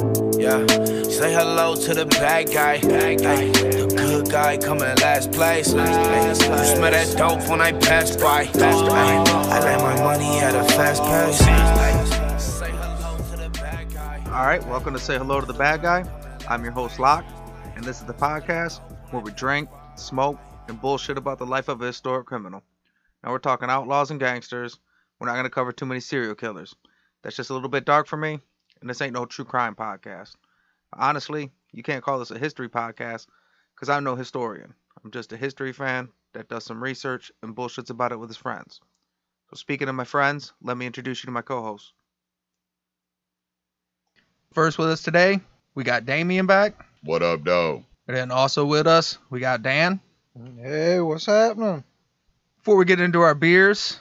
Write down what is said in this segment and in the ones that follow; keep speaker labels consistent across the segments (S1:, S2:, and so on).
S1: Yeah, say hello to the bad guy. Bad guy. the good guy coming last place. Ay, you smell that dope when I pass by. Ay, I like my money at a fast pace. Ay, say hello to the bad guy.
S2: All right, welcome to Say Hello to the Bad Guy. I'm your host, Locke, and this is the podcast where we drink, smoke, and bullshit about the life of a historic criminal. Now, we're talking outlaws and gangsters. We're not going to cover too many serial killers. That's just a little bit dark for me, and this ain't no true crime podcast. Honestly, you can't call this a history podcast because I'm no historian. I'm just a history fan that does some research and bullshits about it with his friends. So, speaking of my friends, let me introduce you to my co host. First with us today, we got Damien back.
S3: What up, dog?
S2: And then also with us, we got Dan.
S4: Hey, what's happening?
S2: Before we get into our beers,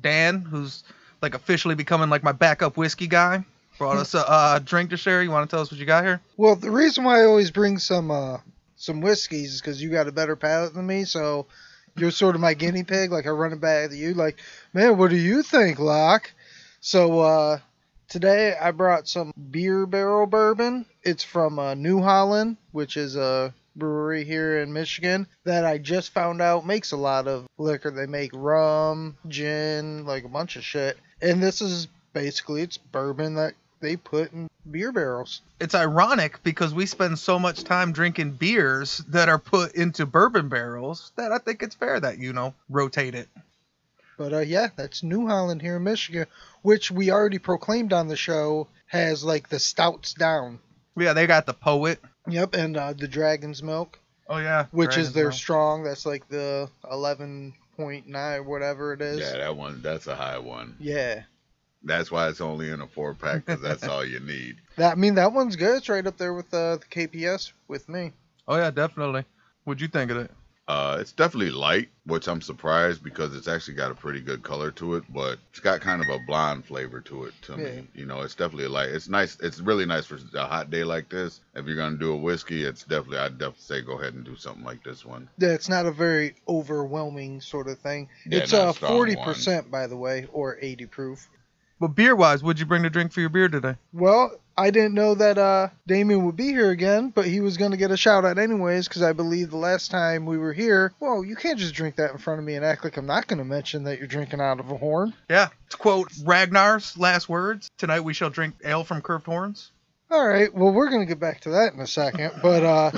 S2: Dan, who's like officially becoming like my backup whiskey guy, brought us a uh, drink to share. You want to tell us what you got here?
S4: Well, the reason why I always bring some uh some whiskeys is because you got a better palate than me, so you're sort of my guinea pig. Like I run it back to you, like, man, what do you think, Locke? So uh today I brought some beer barrel bourbon. It's from uh, New Holland, which is a brewery here in Michigan that I just found out makes a lot of liquor. They make rum, gin, like a bunch of shit. And this is basically it's bourbon that they put in beer barrels.
S2: It's ironic because we spend so much time drinking beers that are put into bourbon barrels that I think it's fair that you know rotate it.
S4: But uh, yeah, that's New Holland here in Michigan, which we already proclaimed on the show has like the stouts down.
S2: Yeah, they got the poet.
S4: Yep, and uh, the Dragon's Milk,
S2: Oh yeah,
S4: which is their
S2: Milk.
S4: strong. That's like the 11.9, whatever it is.
S3: Yeah, that one, that's a high one.
S4: Yeah.
S3: That's why it's only in a four pack, because that's all you need.
S4: That I mean that one's good. It's right up there with uh, the KBS with me.
S2: Oh yeah, definitely. What'd you think of it?
S3: Uh, it's definitely light, which I'm surprised because it's actually got a pretty good color to it, but it's got kind of a blonde flavor to it to
S4: Yeah.
S3: me. You know, it's definitely light. It's nice. It's really nice for a hot day like this. If you're gonna do a whiskey, it's definitely. I'd definitely say go ahead and do something like this one.
S4: Yeah, it's not a very overwhelming sort of thing.
S3: Yeah,
S4: it's
S3: a
S4: uh forty percent by the way, or eighty proof.
S2: But beer wise, what'd you bring to drink for your beer today?
S4: Well, I didn't know that uh Damien would be here again, but he was gonna get a shout out anyways, because I believe the last time we were here, well, you can't just drink that in front of me and act like I'm not gonna mention that you're drinking out of a horn.
S2: Yeah. To quote Ragnar's last words, tonight we shall drink ale from curved horns.
S4: All right, well, we're gonna get back to that in a second, but uh,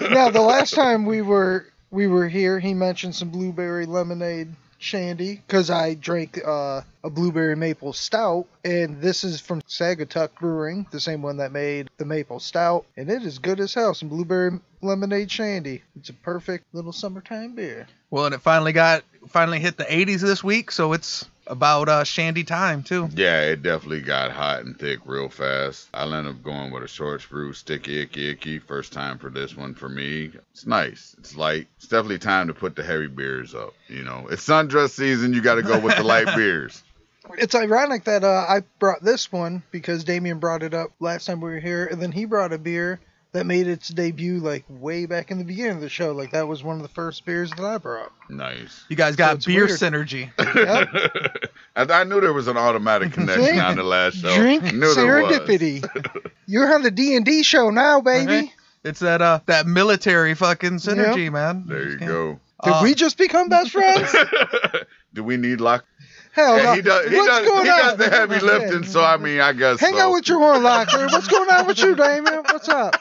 S4: now the last time we were we were here, he mentioned some blueberry lemonade shandy because I drank uh, a blueberry maple stout, and this is from Saugatuck Brewing, the same one that made the maple stout, and it is good as hell. Some blueberry lemonade shandy. It's a perfect little summertime beer.
S2: Well, and it finally got finally hit the 80s this week, so it's about uh, shandy time too.
S3: Yeah, it definitely got hot and thick real fast. I ended up going with a Shorts Brew, sticky, icky, icky. First time for this one for me. It's nice. It's light. It's definitely time to put the heavy beers up. You know, it's sundress season. You got to go with the light beers.
S4: It's ironic that uh, I brought this one because Damien brought it up last time we were here, and then he brought a beer that made its debut like way back in the beginning of the show. Like that was one of the first beers that I brought.
S3: Nice.
S2: You guys got
S4: it's
S2: beer
S4: weird.
S2: synergy.
S3: I, I knew there was an automatic connection on the last show.
S4: Drink
S3: knew there was.
S4: serendipity. You're on the D and D show now, baby.
S2: Okay. It's that uh that military fucking synergy, man.
S3: There you go.
S4: Did
S2: Uh,
S4: we just become best friends?
S3: Do we need Locke?
S4: Hell
S3: Yeah,
S4: no.
S3: he does. He
S4: What's
S3: does.
S4: going
S3: He
S4: on?
S3: does the heavy lifting. So I mean, I guess.
S4: Hang
S3: so.
S4: out with your horn locker. What's going on with you, Damien? What's up?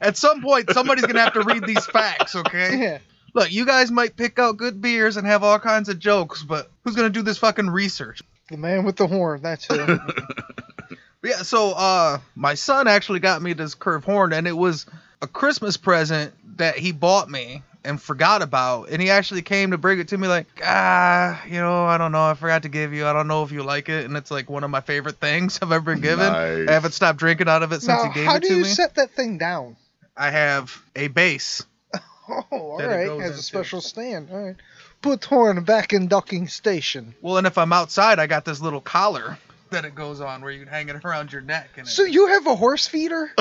S2: At some point, somebody's gonna have to read these facts, okay?
S4: Yeah.
S2: Look, you guys might pick out good beers and have all kinds of jokes, but who's gonna do this fucking research?
S4: The man with the horn. That's who.
S2: Yeah, so uh my son actually got me this curved horn and it was a Christmas present that he bought me and forgot about and he actually came to bring it to me like, ah, you know, I don't know, I forgot to give you. I don't know if you like it and it's like one of my favorite things I've ever given.
S3: Nice.
S2: I haven't stopped drinking out of it since
S4: now,
S2: he gave it to me this.
S4: how
S2: it
S4: do
S2: to
S4: you
S2: me.
S4: set that thing down?
S2: I have a base.
S4: Oh, all right.
S2: That it
S4: Has
S2: into.
S4: a special stand. All right. Put horn back in docking station.
S2: Well, and if I'm outside, I got this little collar that it goes on where you can hang it around your neck and it,
S4: So you have a horse feeder?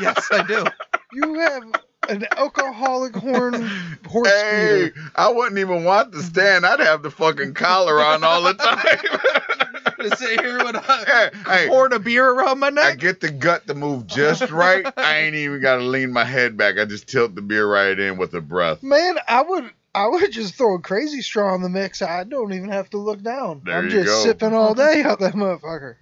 S2: yes, I do.
S4: You have an alcoholic horn horse
S3: Hey,
S4: feeder.
S3: I wouldn't even want the stand. I'd have the fucking collar on all the time.
S2: to sit here with a
S3: Hey, hey,
S2: horn of beer around my neck.
S3: I get the gut to move just right. I ain't even got to lean my head back. I just tilt the beer right in with a breath.
S4: Man, I would I would just throw a crazy straw in the mix. I don't even have to look down.
S3: There
S4: I'm
S3: you
S4: just
S3: go.
S4: sipping all day out that motherfucker.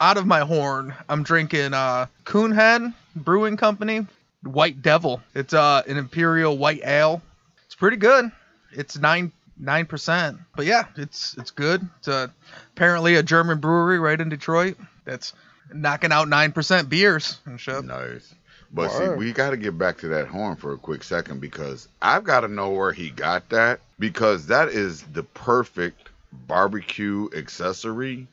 S2: Out of my horn, I'm drinking uh, Kuhnhenn Brewing Company White Devil. It's uh, an imperial white ale. It's pretty good. It's nine nine percent, but yeah, it's it's good. It's uh apparently a German brewery right in Detroit that's knocking out nine percent beers and shit.
S3: Nice. But see, we got to get back to that horn for a quick second because I've got to know where he got that because that is the perfect barbecue accessory.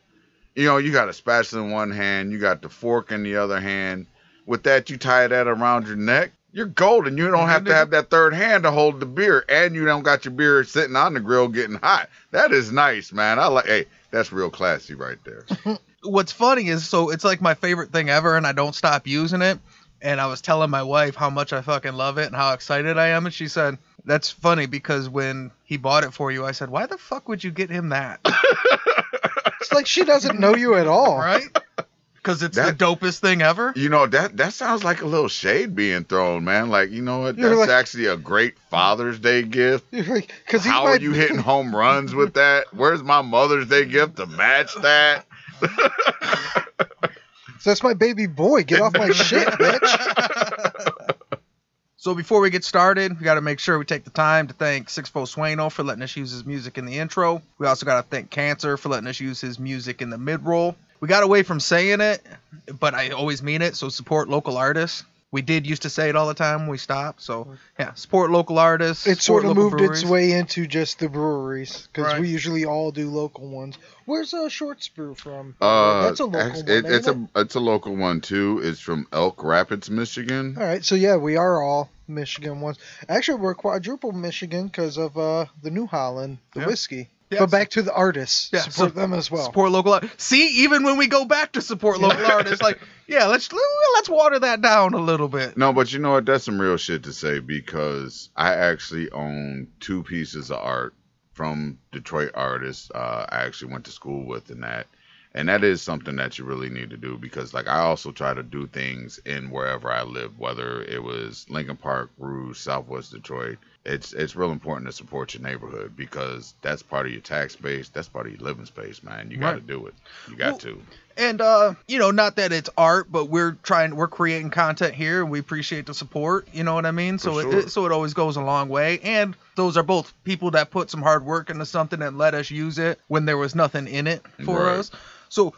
S3: You know, you got a spatula in one hand, you got the fork in the other hand. With that, you tie that around your neck. You're golden. You don't mm-hmm, have to have that third hand to hold the beer, and you don't got your beer sitting on the grill getting hot. That is nice, man. I like. Hey, that's real classy right there.
S2: what's funny is so it's like my favorite thing ever and I don't stop using it. And I was telling my wife how much I fucking love it and how excited I am. And she said, That's funny because when he bought it for you, I said, Why the fuck would you get him that?
S4: It's like she doesn't know you at all.
S2: right? Because it's
S3: That-
S2: the dopest thing ever.
S3: You know that that sounds like a little shade being thrown, man. Like you know what?
S4: You're
S3: That's
S4: like-
S3: actually a great Father's Day gift.
S4: Because
S3: How are you hitting home runs with that? Where's my Mother's Day gift to match that?
S4: so That's my baby boy. Get off my shit, bitch.
S2: So before we get started, we got to make sure we take the time to thank Sixpo Sueno for letting us use his music in the intro. We also got to thank Cancer for letting us use his music in the mid-roll. We got away from saying it, but I always mean it. So support local artists. We did used to say it all the time we stopped. So yeah, support local artists.
S4: It sort of moved
S2: breweries.
S4: its way into just the breweries because
S2: Right.
S4: we usually all do local ones. Where's uh, Shorts Brew from?
S3: Uh,
S4: That's a local
S3: act-
S4: one.
S3: it-
S4: ain't
S3: it's
S4: it?
S3: a it's a local one too. It's from Elk Rapids, Michigan.
S4: All right, so yeah, we are all Michigan ones. Actually, we're quadruple Michigan because of uh, the New Holland, the
S2: Yeah.
S4: whiskey.
S2: Yeah,
S4: but back to the artists.
S2: Yeah,
S4: support
S2: so-
S4: them as well.
S2: Support local. art- See, even when we go back to support local artists, like yeah, let's let's water that down a little bit.
S3: No, but you know what? That's some real shit to say because I actually own two pieces of art from Detroit artists. Uh, I actually went to school with and that, and that is something that you really need to do because, like, I also try to do things in wherever I live, whether it was Lincoln Park, Rouge, Southwest Detroit. It's it's real important to support your neighborhood because that's part of your tax base. That's part of your living space, man. You got to
S2: Right.
S3: do it. You got
S2: Well,
S3: to.
S2: And uh, you know, not that it's art, but we're trying, we're creating content here, and we appreciate the support. You know what I mean? So
S3: For
S2: it,
S3: sure.
S2: it so it always goes a long way. And those are both people that put some hard work into something and let us use it when there was nothing in it for
S3: Right.
S2: us. So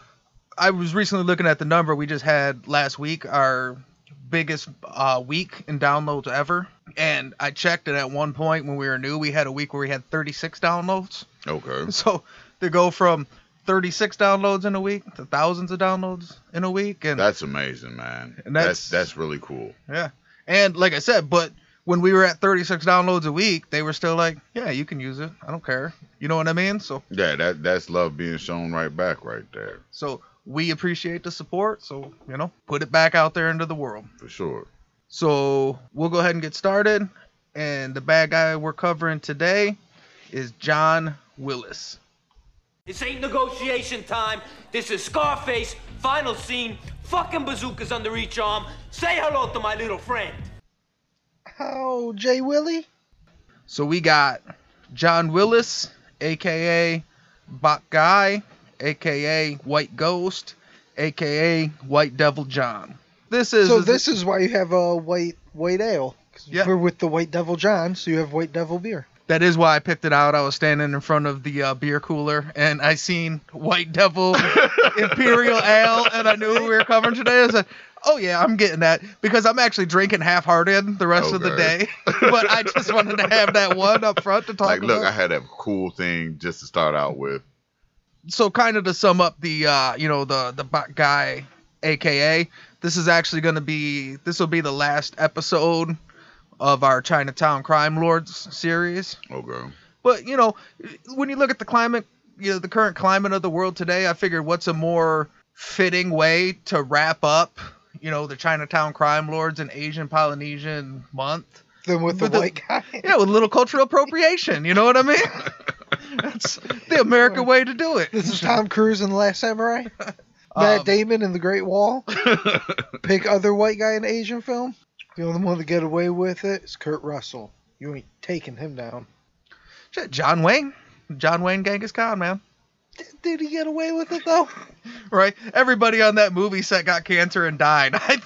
S2: I was recently looking at the number we just had last week, our biggest uh, week in downloads ever. And I checked it at one point when we were new, we had a week where we had 36 downloads.
S3: Okay.
S2: So to go from 36 downloads in a week to thousands of downloads in a week, and
S3: That's amazing, man.
S2: And
S3: that's
S2: that's-
S3: that's really cool.
S2: yeah, and like I said, but when we were at 36 downloads a week, they were still like, yeah, you can use it. I don't care. You know what I mean? So
S3: Yeah, that that's love being shown right back right there,
S2: so we appreciate the support. So you know, put it back out there into the world.
S3: for sure.
S2: So we'll go ahead and get started. And the bad guy we're covering today is John Willis.
S5: This ain't negotiation time. This is Scarface, final scene, fucking bazookas under each arm. Say hello to my little friend.
S4: Oh, Jay Willie?
S2: So we got John Willis, aka Bac Guai, aka White Ghost, aka White Devil John. This is
S4: So this is why you have a white white ale. 'Cause
S2: Yeah.
S4: We're with the White Devil John, so you have White Devil beer.
S2: that is why I picked it out. I was standing in front of the uh, beer cooler and I seen White Devil Imperial Ale, and I knew we were covering today. I said, "Oh yeah, I'm getting that because I'm actually drinking half-hearted the rest of the
S3: Okay.
S2: day, but I just wanted to have that one up front to talk about.
S3: Like, look. I had a cool thing just to start out with.
S2: So kind of to sum up the uh you know the the Bac Guai aka this is actually going to be this will be the last episode of our chinatown crime lords series
S3: Okay.
S2: but you know when you look at the climate you know the current climate of the world today i figured what's a more fitting way to wrap up you know the chinatown crime lords and asian polynesian month
S4: Then with the
S2: With the-
S4: white guy.
S2: yeah with a little cultural appropriation you know what i mean That's the American way to do it.
S4: This is Tom Cruise in The Last Samurai. Matt
S2: Um,
S4: Damon in The Great Wall. Pick other white guy in Asian film. The only one to get away with it is Kurt Russell. You ain't taking him down.
S2: Shit, John Wayne. John Wayne Genghis Khan, man.
S4: D- did he get away with it though?
S2: Right? Everybody on that movie set got cancer and died. I,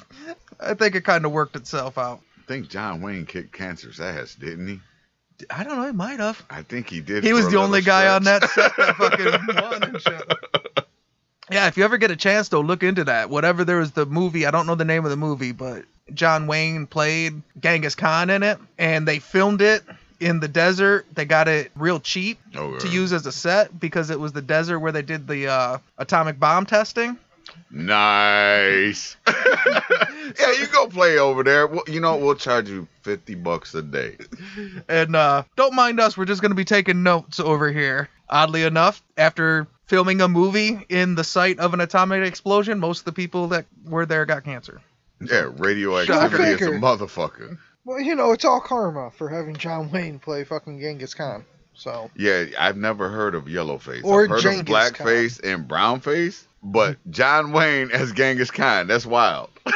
S2: I think it kind of worked itself out.
S3: I think John Wayne kicked cancer's ass, didn't he?
S2: I don't know. He might have.
S3: I think he did.
S2: He was the only guy on that set that fucking won and shit. Yeah, if you ever get a chance though, look into that. Whatever there was the movie, I don't know the name of the movie, but John Wayne played Genghis Khan in it, and they filmed it in the desert. They got it real cheap
S3: Oh,
S2: to use as a set because it was the desert where they did the uh, atomic bomb testing.
S3: Nice. yeah, you go play over there. Well, you know, we'll charge you fifty bucks a day.
S2: And uh, don't mind us, we're just gonna be taking notes over here. Oddly enough, after filming a movie in the site of an atomic explosion, most of the people that were there got cancer.
S3: Yeah, radioactivity is a motherfucker.
S4: Well, you know, it's all karma for having John Wayne play fucking Genghis Khan. So
S3: Yeah, I've never heard of Yellowface.
S4: Or
S3: I've heard
S4: Genghis
S3: of Blackface and Brownface, but mm-hmm. John Wayne as Genghis Khan, that's wild.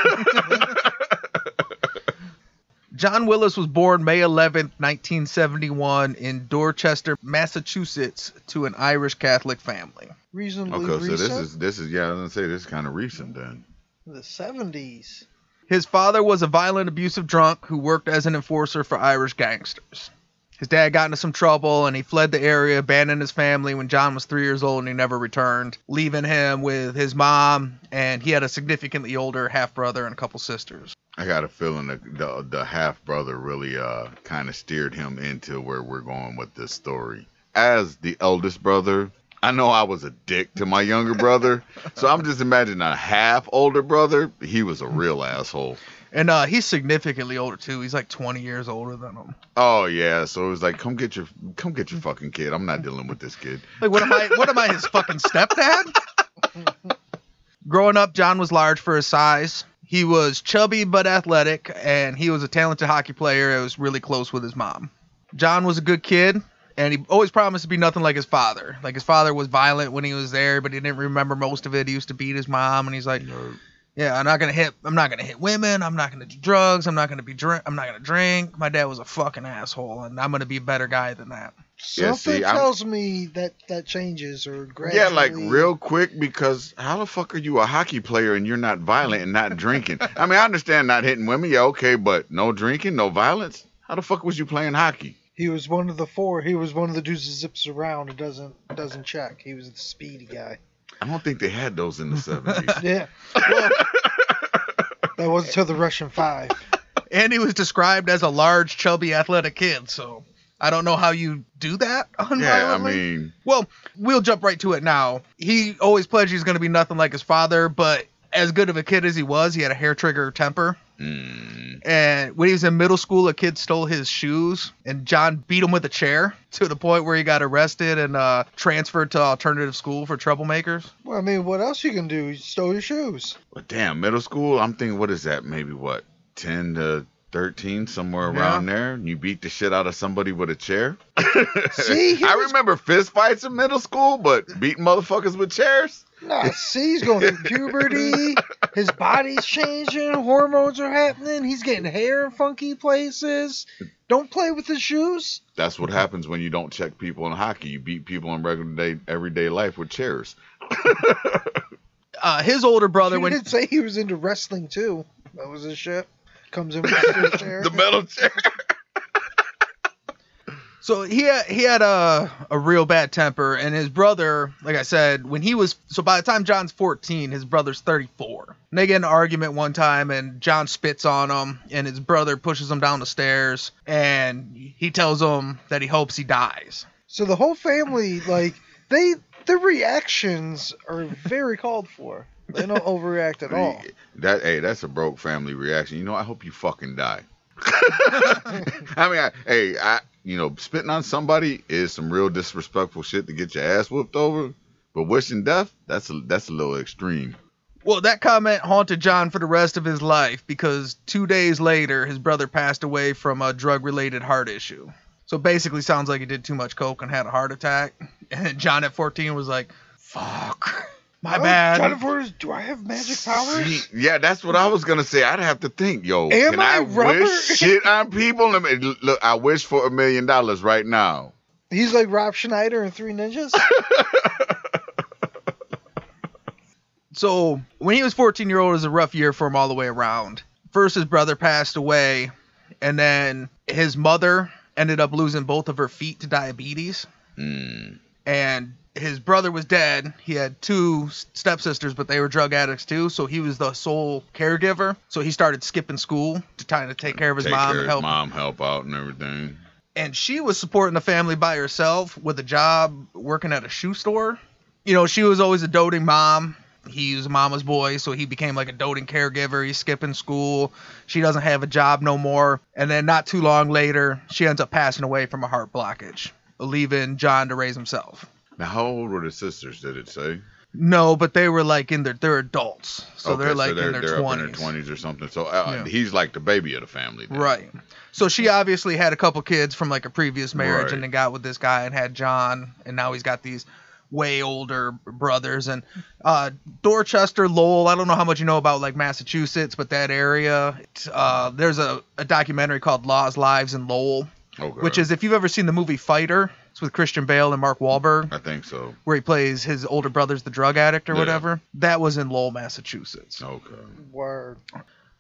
S2: John Willis was born May 11, 1971, in Dorchester, Massachusetts, to an Irish Catholic family.
S4: reasonably
S3: Okay, so this is this is yeah, I was gonna say this is kind of recent then.
S4: the seventies.
S2: His father was a violent, abusive drunk who worked as an enforcer for Irish gangsters. His dad got into some trouble and he fled the area, abandoned his family when John was three years old and he never returned, leaving him with his mom and he had a significantly older half brother and a couple sisters.
S3: I got a feeling that the the half brother really uh kind of steered him into where we're going with this story. As the eldest brother, I know I was a dick to my younger brother, so I'm just imagining a half older brother. He was a real asshole.
S2: And uh, he's significantly older too. He's like 20 years older than him.
S3: Oh yeah, so it was like, come get your come get your fucking kid. I'm not dealing with this kid.
S2: Like, what am I? What am I? His fucking stepdad? Growing up, John was large for his size. He was chubby but athletic, and he was a talented hockey player. It was really close with his mom. John was a good kid, and he always promised to be nothing like his father. Like his father was violent when he was there, but he didn't remember most of it. He used to beat his mom, and he's like, "Yeah, I'm not gonna hit. I'm not gonna hit women. I'm not gonna do drugs. I'm not gonna be drink. I'm not gonna drink. My dad was a fucking asshole, and I'm gonna be a better guy than that."
S3: Yeah,
S4: Something
S3: see, I'm-
S4: tells me that that changes or gradually.
S3: Yeah, like real quick because how the fuck are you a hockey player and you're not violent and not drinking? I mean, I understand not hitting women, yeah, okay, but no drinking, no violence. How the fuck was you playing hockey?
S4: He was one of the four. He was one of the dudes that zips around and doesn't doesn't check. He was the speedy guy.
S3: I don't think they had those in the seventies.
S4: Yeah. Well, that was until the Russian Five.
S2: and he was described as a large, chubby, athletic kid. So I don't know how you do that.
S3: yeah, I mean,
S2: well, we'll jump right to it now. He always pledged he's going to be nothing like his father, but as good of a kid as he was, he had a hair trigger temper.
S3: Mm,
S2: And when he was in middle school, a kid stole his shoes, and John beat him with a chair to the point where he got arrested and uh, transferred to alternative school for troublemakers.
S4: Well, I mean, what else you can do? You stole your shoes.
S3: but damn, middle school. I'm thinking, what is that? Maybe what, ten to thirteen, somewhere
S2: Yeah.
S3: around there. And you beat the shit out of somebody with a chair.
S4: See,
S3: I
S4: was-
S3: remember fist fights in middle school, but beating motherfuckers with chairs.
S4: Nah, see, he's going through puberty. His body's changing. Hormones are happening. He's getting hair in funky places. Don't play with his shoes.
S3: That's what happens when you don't check people in hockey. You beat people in regular day, everyday life with chairs.
S2: Uh, his older brother,
S4: He
S2: when
S4: did say he was into wrestling too. That was his shit. Comes in with a steel chair.
S3: the metal chair.
S2: So he had, he had a a real bad temper, and his brother, like I said, when he was so by the time John's 14, his brother's 34. And they get in an argument one time, and John spits on him, and his brother pushes him down the stairs, and he tells him that he hopes he dies.
S4: So the whole family, like they, their reactions are very called for. They don't overreact at all.
S3: That hey, that's a broke family reaction. You know, I hope you fucking die. I mean, I, hey, I you know, spitting on somebody is some real disrespectful shit to get your ass whooped over. But wishing death, that's a that's a little extreme.
S2: Well, that comment haunted John for the rest of his life because two days later, his brother passed away from a drug related heart issue. So basically, sounds like he did too much coke and had a heart attack. And John at 14 was like, "Fuck, my
S4: Oh,
S2: bad."
S4: Jennifer, do I have magic powers?
S3: See, yeah, that's what I was gonna say. I'd have to think, yo.
S4: Am
S3: can
S4: I
S3: I,
S4: rubber?
S3: wish shit on people? Let me- Look, I wish for a million dollars right now.
S4: He's like Rob Schneider in Three Ninjas.
S2: So when he was 14 year old, it was a rough year for him all the way around. First, his brother passed away, and then his mother ended up losing both of her feet to diabetes.
S3: Mm.
S2: And his brother was dead. He had two stepsisters, but they were drug addicts too. So he was the sole caregiver. So he started skipping school to try to take care of his
S3: Take
S2: mom
S3: care
S2: and help.
S3: mom, help out, and everything.
S2: and she was supporting the family by herself with a job working at a shoe store. You know, she was always a doting mom. He was mama's boy, so he became like a doting caregiver. He's skipping school. She doesn't have a job no more. And then not too long later, she ends up passing away from a heart blockage, leaving John to raise himself.
S3: Now, how old were the sisters? Did it say?
S2: No, but they were like in their they're adults, so
S3: Okay,
S2: they're like
S3: they're,
S2: in their
S3: they're up in
S2: twenties.
S3: their twenties or something. So uh,
S2: Yeah.
S3: he's like the baby of the family. then.
S2: Right. So she obviously had a couple kids from like a previous marriage
S3: Right.
S2: and then got with this guy and had John and now he's got these way older brothers and uh Dorchester, Lowell, I don't know how much you know about like Massachusetts, but that area uh there's a, a documentary called Lost Lives in Lowell,
S3: Okay.
S2: which is if you've ever seen the movie Fighter, it's with Christian Bale and Mark Wahlberg
S3: I think so.
S2: where he plays his older brother's the drug addict or
S3: Yeah.
S2: whatever. That was in Lowell, Massachusetts.
S3: Okay.
S4: Word.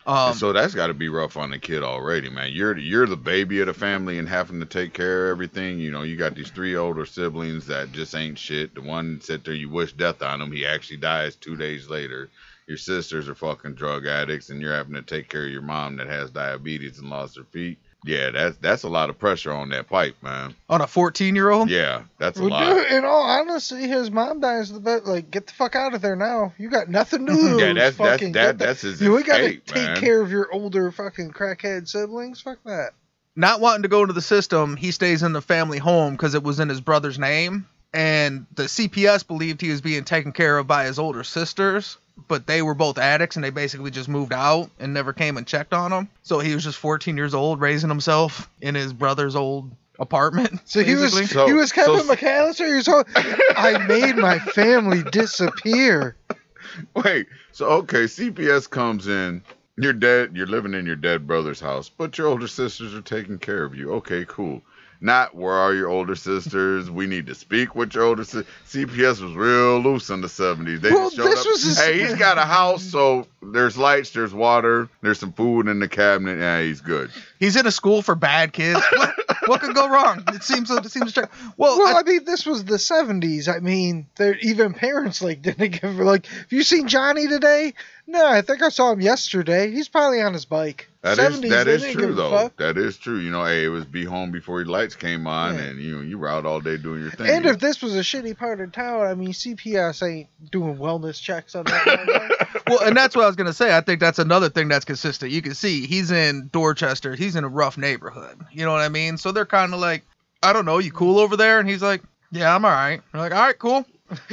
S2: Um
S3: so that's got to be rough on the kid already, man. You're the- you're the baby of the family and having to take care of everything. You know, you got these three older siblings that just ain't shit. The one sit there, you wish death on him. He actually dies two days later. Your sisters are fucking drug addicts, and you're having to take care of your mom that has diabetes and lost her feet. Yeah, that's that's a lot of pressure on that pipe, man.
S2: on a 14 year old.
S3: Yeah, that's a
S4: Well,
S3: lot.
S4: dude, in all honesty, his mom dies the best. Like, get the fuck out of there now. You got nothing to lose.
S3: Yeah, that's that's
S4: fucking
S3: that that's his
S4: You ain't gotta
S3: escape,
S4: take
S3: man.
S4: care of your older fucking crackhead siblings. Fuck that.
S2: not wanting to go into the system, he stays in the family home because it was in his brother's name. And the CPS believed he was being taken care of by his older sisters, but they were both addicts and they basically just moved out and never came and checked on him. So he was just 14 years old, raising himself in his brother's old apartment.
S4: So he was
S3: so,
S4: he was Kevin
S3: so-
S4: McAllister. He was all, I made my family disappear.
S3: Wait, so okay, CPS comes in. You're dead. You're living in your dead brother's house, but your older sisters are taking care of you. Okay, cool. Not where are your older sisters? We need to speak with your older sisters. CPS was real loose in the 70s. They
S4: Well,
S3: just showed
S4: this
S3: up.
S4: was his-
S3: hey, he's got a house, so there's lights, there's water, there's some food in the cabinet. Yeah, he's good.
S2: He's in a school for bad kids. What, what could go wrong? It seems it seems to well,
S4: Well,
S2: I-
S4: I mean, this was the '70s. I mean, even parents like didn't give like. Have you seen Johnny today? No, I think I saw him yesterday. He's probably on his bike.
S3: That is
S4: 70s,
S3: is
S4: didn't
S3: true though. That is true. You know, hey, it was be home before your lights came on,
S4: Yeah.
S3: and you know you were out all day doing your thing.
S4: And if this was a shitty part of town, I mean, CPS ain't doing wellness checks on that.
S2: well, and that's what I was gonna say. I think that's another thing that's consistent. You can see he's in Dorchester. He's in a rough neighborhood. You know what I mean? So they're kind of like, I don't know, you cool over there? And he's like, Yeah, I'm all right. They're like, All right, cool.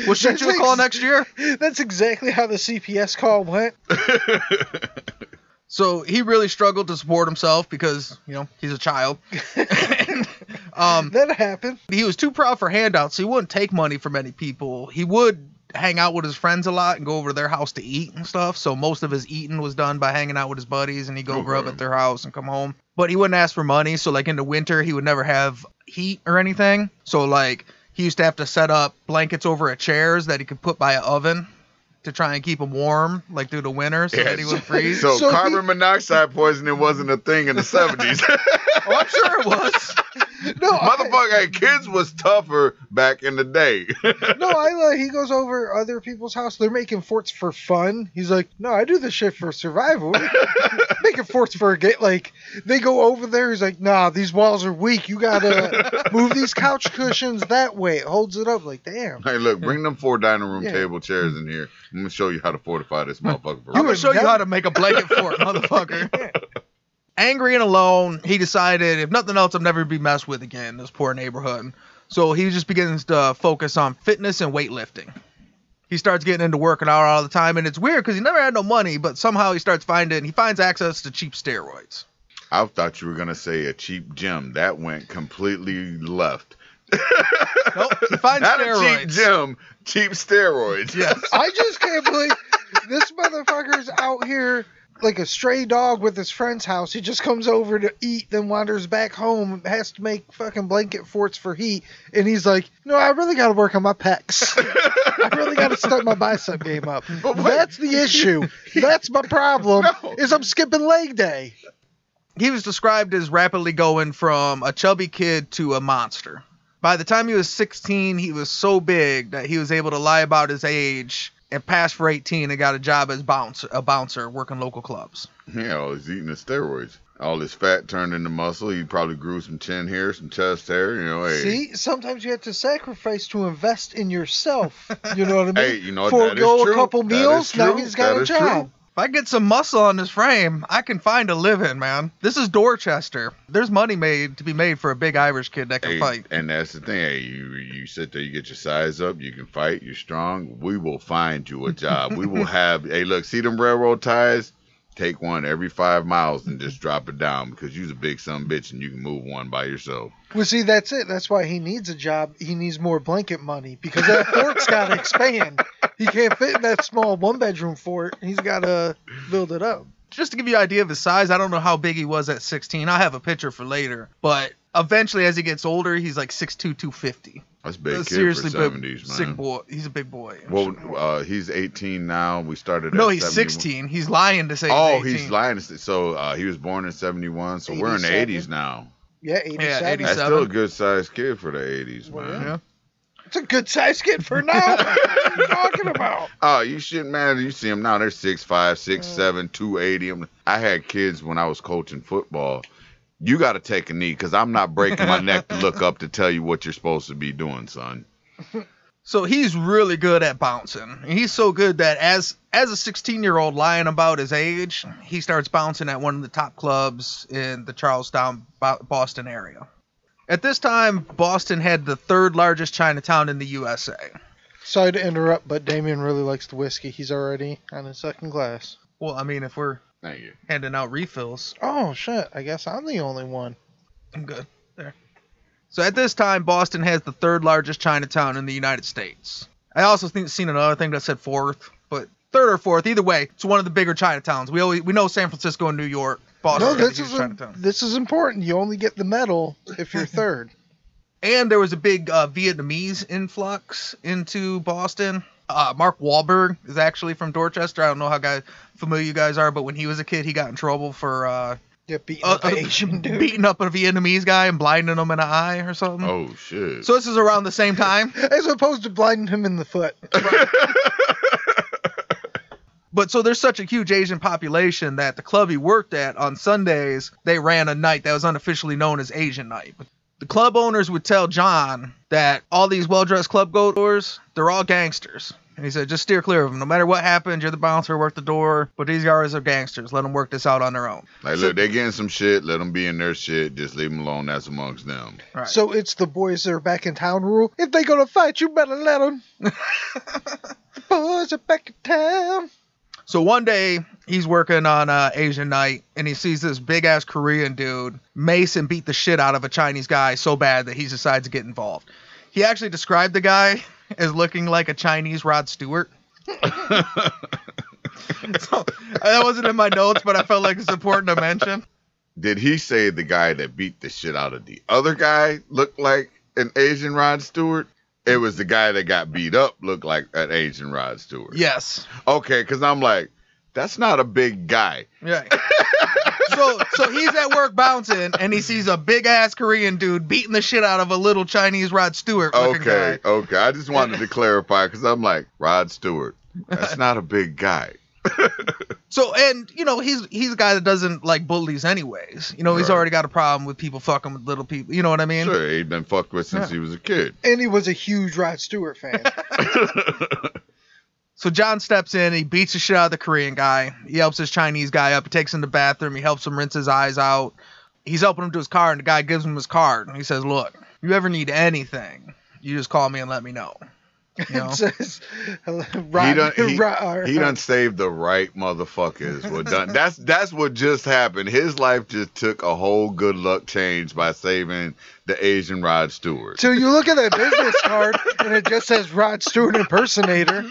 S2: We'll shoot you a call next year.
S4: That's exactly how the CPS call went.
S2: So he really struggled to support himself because you know he's a child. and, um,
S4: That happened.
S2: he was too proud for handouts, so he wouldn't take money from any people. He would hang out with his friends a lot and go over to their house to eat and stuff. So most of his eating was done by hanging out with his buddies and he'd go grub
S3: Okay.
S2: at their house and come home. But he wouldn't ask for money. So like in the winter, he would never have heat or anything. So like he used to have to set up blankets over at chairs that he could put by an oven to try and keep him warm, like through the winter, so that he wouldn't freeze.
S3: So,
S4: So he-
S3: carbon monoxide poisoning wasn't a thing in the 70s.
S2: oh, I'm sure it was.
S4: No,
S3: Motherfucker, hey, kids was tougher back in the day.
S4: no, I uh, he goes over other people's house. They're making forts for fun. He's like, no, I do this shit for survival. making forts for a get like they go over there. He's like, nah, these walls are weak. You gotta move these couch cushions that way. It holds it up. Like, damn.
S3: hey, look, bring them four dining room
S4: Yeah.
S3: table chairs in here. I'm gonna show you how to fortify this motherfucker.
S2: I'm gonna show you how to make a blanket fort, motherfucker. Angry and alone, he decided if nothing else, I'll never be messed with again. in This poor neighborhood. So he just begins to focus on fitness and weightlifting. He starts getting into working out all the time, and it's weird because he never had no money, but somehow he starts finding he finds access to cheap steroids.
S3: I thought you were gonna say a cheap gym. That went completely left.
S2: Nope, he finds
S3: Not a cheap gym, cheap steroids.
S2: Yes.
S4: I just can't believe this motherfucker's out here like a stray dog with his friend's house. He just comes over to eat, then wanders back home, has to make fucking blanket forts for heat, and he's like, "No, I really got to work on my pecs. I really got to step my bicep game up."
S3: But.
S4: That's the issue. That's my problem.
S3: No.
S4: Is I'm skipping leg day.
S2: He was described as rapidly going from a chubby kid to a monster. By the time he was 16, he was so big that he was able to lie about his age and passed for 18 and got a job as bouncer, a bouncer working local clubs.
S3: Yeah, all he's eating the steroids. All his fat turned into muscle. He probably grew some chin hair, some chest hair. You know, hey,
S4: See, sometimes you have to sacrifice to invest in yourself. You know what I mean?
S3: Hey, you know, that is
S4: Forego
S3: true.
S4: a couple
S3: That is
S4: meals, now
S3: true.
S4: he's got
S3: That
S4: a job.
S3: true.
S2: If I get some muscle on this frame, I can find a living, man. This is Dorchester. There's money made to be made for a big Irish kid that can
S3: Hey,
S2: fight.
S3: and that's the thing. Hey, you you sit there, you get your size up, you can fight, you're strong. We will find you a job. we will have. Hey, look, see them railroad ties? Take one every five miles and just drop it down because you's a big son bitch and you can move one by yourself.
S4: Well, see, that's it. That's why he needs a job. He needs more blanket money because that fort's got to expand. He can't fit in that small one bedroom fort. He's got to build it up.
S2: Just to give you an idea of his size, I don't know how big he was at 16. I have a picture for later. But eventually, as he gets older, he's like 6'2", 250.
S3: That's big
S2: Uh,
S3: kid
S2: seriously
S3: for
S2: big,
S3: seventies,
S2: sick boy. He's a big boy.
S3: Well, uh, he's 18 now. We started.
S2: no,
S3: at
S2: he's
S3: 71.
S2: 16. He's lying to say
S3: Oh,
S2: he's
S3: he's lying. So uh, he was born in 71. So we're in the 80s now.
S4: Yeah, 87.
S2: Yeah, 87.
S3: That's still a good sized kid for the 80s,
S4: Well,
S3: man.
S2: Yeah.
S4: It's a good sized kid for now. what are you talking about?
S3: Oh, you shouldn't matter. You see them now; they're six five, six seven, two eighty. I'm- I had kids when I was coaching football. You got to take a knee because I'm not breaking my neck to look up to tell you what you're supposed to be doing, son.
S2: So he's really good at bouncing. He's so good that as as a 16 year old lying about his age, he starts bouncing at one of the top clubs in the Charlestown, Bo- Boston area. At this time, Boston had the third largest Chinatown in the USA.
S4: Sorry to interrupt, but Damien really likes the whiskey. He's already on his second glass.
S2: Well, I mean, if we're
S3: Thank you.
S2: handing out refills,
S4: Oh shit! I guess I'm the only one.
S2: I'm good. There. So at this time, Boston has the third largest Chinatown in the United States. I also think seen another thing that said fourth, but third or fourth, either way, it's one of the bigger Chinatowns. We always we know San Francisco and New York. Boston
S4: No, this is
S2: Chinatown.
S4: this is important. You only get the medal if you're third.
S2: And there was a big uh, Vietnamese influx into Boston. Uh, Mark Wahlberg is actually from Dorchester. I don't know how guys familiar you guys are, but when he was a kid, he got in trouble for uh,
S4: Get beaten
S2: uh,
S4: up by Asian dude.
S2: beating up a Vietnamese guy and blinding him in the eye or something.
S3: Oh shit.
S2: So this is around the same time.
S4: As opposed to blinding him in the foot.
S2: But so there's such a huge Asian population that the club he worked at on Sundays, they ran a night that was unofficially known as Asian Night. But the club owners would tell John that all these well-dressed club goers, they're all gangsters. And he said, just steer clear of them. No matter what happens, you're the bouncer, work the door. But these guys are gangsters. Let them work this out on their own.
S3: like, look, they're getting some shit. Let them be in their shit. Just leave them alone. That's amongst them.
S2: Right.
S4: So it's the boys that are back in town rule. If they're gonna fight, you better let them. the boys are back in town.
S2: So one day he's working on uh, Asian night and he sees this big ass Korean dude and beat the shit out of a Chinese guy so bad that he decides to get involved. He actually described the guy as looking like a Chinese Rod Stewart. so that wasn't in my notes, but I felt like it's important to mention.
S3: Did he say the guy that beat the shit out of the other guy looked like an Asian Rod Stewart? It was the guy that got beat up looked like an Asian Rod Stewart.
S2: Yes.
S3: Okay, because I'm like, that's not a big guy.
S2: Yeah. so so he's at work bouncing and he sees a big ass Korean dude beating the shit out of a little Chinese Rod Stewart
S3: Okay,
S2: guy.
S3: okay. I just wanted to clarify because I'm like, Rod Stewart, that's not a big guy.
S2: So and you know he's he's a guy that doesn't like bullies anyways. You know he's
S3: Right.
S2: already got a problem with people fucking with little people. You know what I mean?
S3: Sure, he'd been fucked with since
S2: Yeah.
S3: he was a kid.
S4: And he was a huge Rod Stewart fan.
S2: So John steps in, he beats the shit out of the Korean guy. He helps his Chinese guy up. He takes him to the bathroom. He helps him rinse his eyes out. He's helping him to his car, and the guy gives him his card. And he says, "Look, you ever need anything, you just call me and let me know." You know?
S4: It says,
S3: he
S4: Rod,
S3: done he,
S4: Rod-
S3: he done saved the right motherfuckers. Well done. That's that's what just happened. His life just took a whole good luck change by saving the Asian Rod Stewart.
S4: So you look at that business card and it just says Rod Stewart impersonator.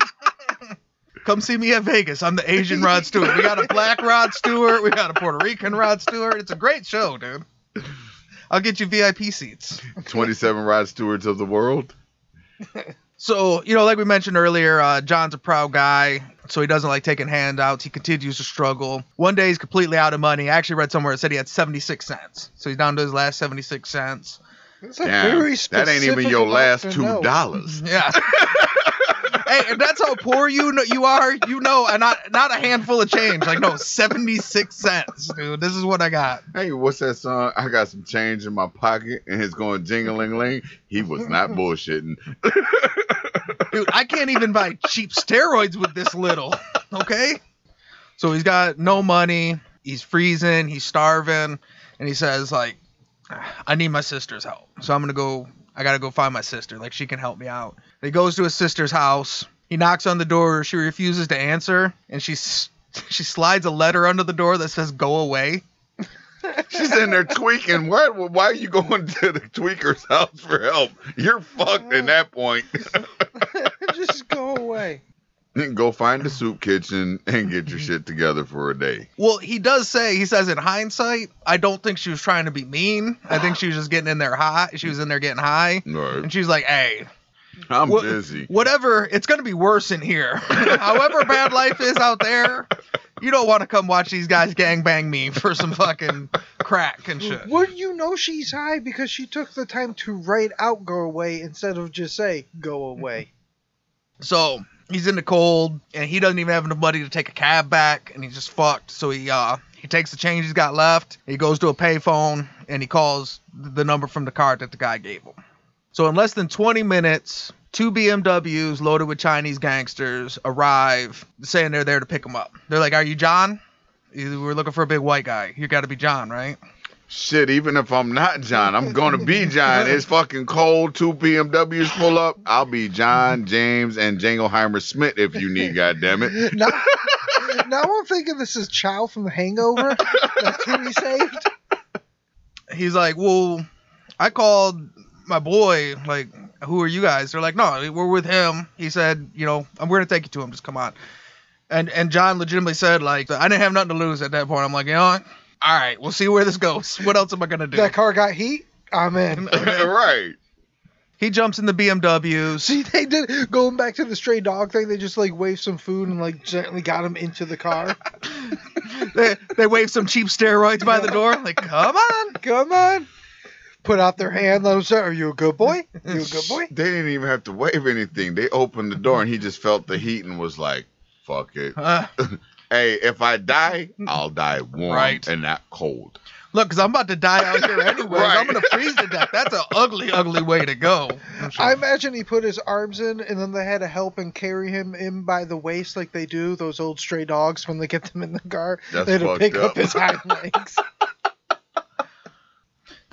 S2: Come see me at Vegas. I'm the Asian Rod Stewart. We got a black Rod Stewart. We got a Puerto Rican Rod Stewart. It's a great show, dude. I'll get you VIP seats.
S3: Twenty seven Rod Stewarts of the world.
S2: So, you know, like we mentioned earlier, uh, John's a proud guy, so he doesn't like taking handouts. He continues to struggle. One day he's completely out of money. I actually read somewhere it said he had 76 cents. So he's down to his last 76 cents.
S4: That's a
S3: Damn,
S4: very
S3: that ain't even your last
S4: to
S3: two
S4: know.
S3: dollars.
S2: Yeah. hey, and that's how poor you know, you are. You know, and not not a handful of change. Like no, 76 cents, dude. This is what I got.
S3: Hey, what's that song? I got some change in my pocket and it's going jingling ling. He was not bullshitting.
S2: Dude, I can't even buy cheap steroids with this little. Okay? So he's got no money. He's freezing. He's starving. And he says, like, I need my sister's help. So I'm going to go. I got to go find my sister. Like, she can help me out. He goes to his sister's house. He knocks on the door. She refuses to answer. And she, she slides a letter under the door that says, go away.
S3: She's in there tweaking. Why, why are you going to the tweaker's house for help? You're fucked at that point.
S4: just go away.
S3: Go find the soup kitchen and get your mm-hmm. shit together for a day.
S2: Well, he does say, he says in hindsight, I don't think she was trying to be mean. I think she was just getting in there high. She was in there getting high.
S3: Right.
S2: And she's like, hey,
S3: I'm
S2: Wha-
S3: busy.
S2: Whatever, it's gonna be worse in here. However bad life is out there, you don't want to come watch these guys gangbang me for some fucking crack and shit.
S4: Wouldn't you know she's high because she took the time to write out "go away" instead of just say "go away"?
S2: So he's in the cold, and he doesn't even have enough money to take a cab back, and he's just fucked. So he uh he takes the change he's got left. He goes to a payphone and he calls the number from the card that the guy gave him. So in less than 20 minutes, two BMWs loaded with Chinese gangsters arrive, saying they're there to pick him up. They're like, "Are you John? We're looking for a big white guy. You got to be John, right?"
S3: Shit, even if I'm not John, I'm gonna be John. It's fucking cold. Two BMWs pull up. I'll be John, James, and Jangleheimer Smith if you need. Goddamn it.
S4: Now, now I'm thinking this is Chow from The Hangover. That's who he saved.
S2: He's like, "Well, I called my boy. Like, who are you guys?" They're like, "No, we're with him." He said, "You know, I'm going to take you to him. Just come on." And and John legitimately said, like, I didn't have nothing to lose at that point. I'm like, you know what? All right, we'll see where this goes. What else am I gonna do?
S4: That car got heat. I'm in.
S3: right.
S2: He jumps in the BMW.
S4: See, they did going back to the stray dog thing. They just like waved some food and like gently got him into the car.
S2: they, they wave some cheap steroids by the door. Like, come on.
S4: Come on. Put out their hand. Let them say, "Are you a good boy? Are You a good boy?"
S3: They didn't even have to wave anything. They opened the door and he just felt the heat and was like, "Fuck it."
S2: Uh,
S3: Hey, if I die, I'll die warm
S2: Right.
S3: and not cold.
S2: look, because I'm about to die out here anyway. I'm gonna freeze to death. That's an ugly, ugly way to go.
S4: I imagine he put his arms in, and then they had to help and carry him in by the waist, like they do those old stray dogs when they get them in the car.
S3: That's
S4: they had to pick up.
S3: up.
S4: his hind legs.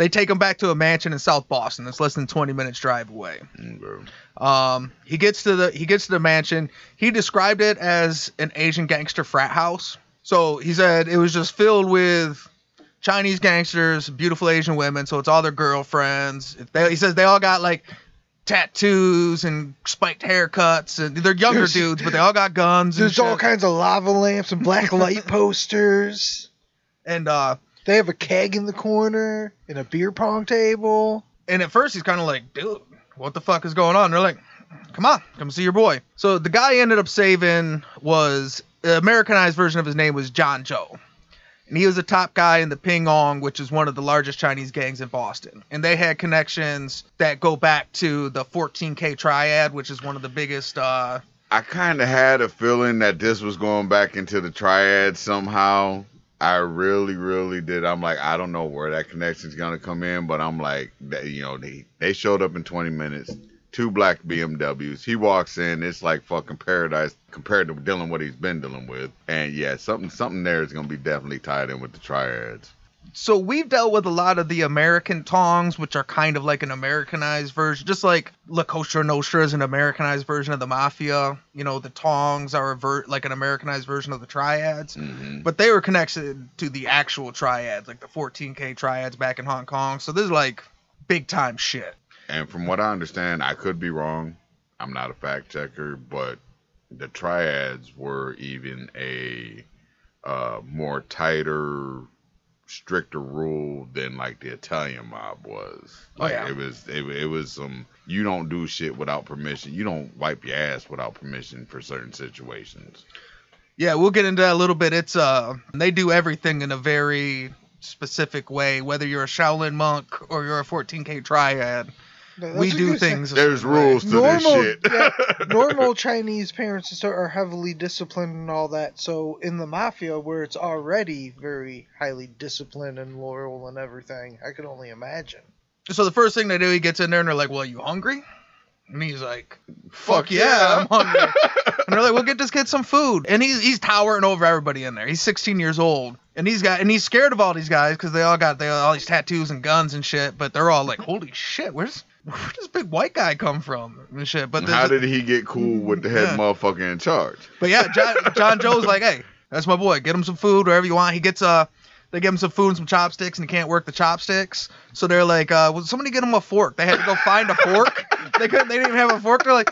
S2: They take him back to a mansion in South Boston. that's less than 20 minutes drive away.
S3: Okay.
S2: Um, he gets to the he gets to the mansion. He described it as an Asian gangster frat house. So he said it was just filled with Chinese gangsters, beautiful Asian women. So it's all their girlfriends. They, he says they all got like tattoos and spiked haircuts, and they're younger
S4: There's-
S2: dudes, but they all got guns. And
S4: There's all kinds of lava lamps and black light posters.
S2: And uh,
S4: They have a keg in the corner and a beer pong table.
S2: and at first he's kind of like, dude, what the fuck is going on? they're like, come on, come see your boy. So the guy he ended up saving was the Americanized version of his name was John Joe. And he was a top guy in the Ping On, which is one of the largest Chinese gangs in Boston. And they had connections that go back to the 14K Triad, which is one of the biggest. Uh,
S3: I kind of had a feeling that this was going back into the triad somehow. I really, really did. I'm like, I don't know where that connection's gonna come in, but I'm like, that, you know, they they showed up in 20 minutes, two black BMWs. He walks in, it's like fucking paradise compared to dealing what he's been dealing with. And yeah, something something there is gonna be definitely tied in with the triads.
S2: So we've dealt with a lot of the American tongs, which are kind of like an Americanized version, just like La Cosa Nostra is an Americanized version of the mafia. You know, the tongs are a ver- like an Americanized version of the triads,
S3: hmm
S2: but they were connected to the actual triads, like the 14K triads back in Hong Kong. So this is like big time shit.
S3: And from what I understand, I could be wrong. I'm not a fact checker, but the triads were even a uh, more tighter, stricter rule than like the Italian mob was.
S2: Oh,
S3: Like
S2: yeah.
S3: it was, it, it was some. You don't do shit without permission. You don't wipe your ass without permission for certain situations.
S2: Yeah, we'll get into that a little bit. It's uh, they do everything in a very specific way, whether you're a Shaolin monk or you're a 14K triad.
S4: No,
S2: we do
S4: good thing.
S2: things.
S3: There's rules to
S4: normal,
S3: this shit.
S4: yeah, normal Chinese parents are heavily disciplined and all that. So in the mafia, where it's already very highly disciplined and loyal and everything, I could only imagine.
S2: So the first thing they do, he gets in there and they're like, "Well, you hungry?" And he's like,
S3: Fuck
S2: "Fuck yeah, I'm hungry." and they're like, "We'll get this kid some food." And he's he's towering over everybody in there. He's 16 years old, and he's got and he's scared of all these guys because they all got they all these tattoos and guns and shit. But they're all like, "Holy shit, where's where does this big white guy come from?" And shit. But
S3: How did he get cool with the head
S2: Yeah.
S3: motherfucker in charge?
S2: But yeah, John, John Joe's like, hey, that's my boy. Get him some food, wherever you want. He gets uh, they give him some food and some chopsticks, and he can't work the chopsticks. So they're like, uh, well, somebody get him a fork. They had to go find a fork. They couldn't. They didn't even have a fork. They're like,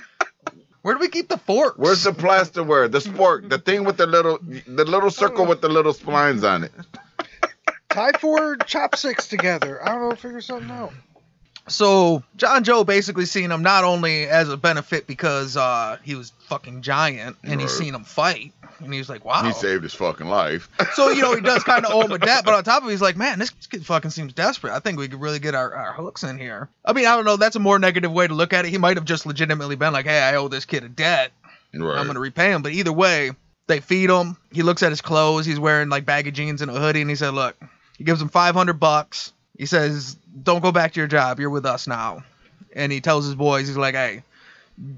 S2: where do we keep the fork?
S3: Where's the plasterware? The spork, the thing with the little, the little circle with the little splines on it.
S4: Tie four chopsticks together. I don't know, figure something out.
S2: So John Joe basically seen him not only as a benefit because uh, he was fucking giant and
S3: Right.
S2: seen him fight, and he was like, wow.
S3: He saved his fucking life.
S2: So you know he does kind of owe him a debt, but on top of it, he's like, man, this kid fucking seems desperate. I think we could really get our, our hooks in here. I mean, I don't know. That's a more negative way to look at it. He might have just legitimately been like, hey, I owe this kid a debt.
S3: Right.
S2: I'm gonna repay him. But either way, they feed him. He looks at his clothes. He's wearing like baggy jeans and a hoodie, and he said, look, he gives him 500 bucks. He says, don't go back to your job. You're with us now. And he tells his boys, he's like, hey.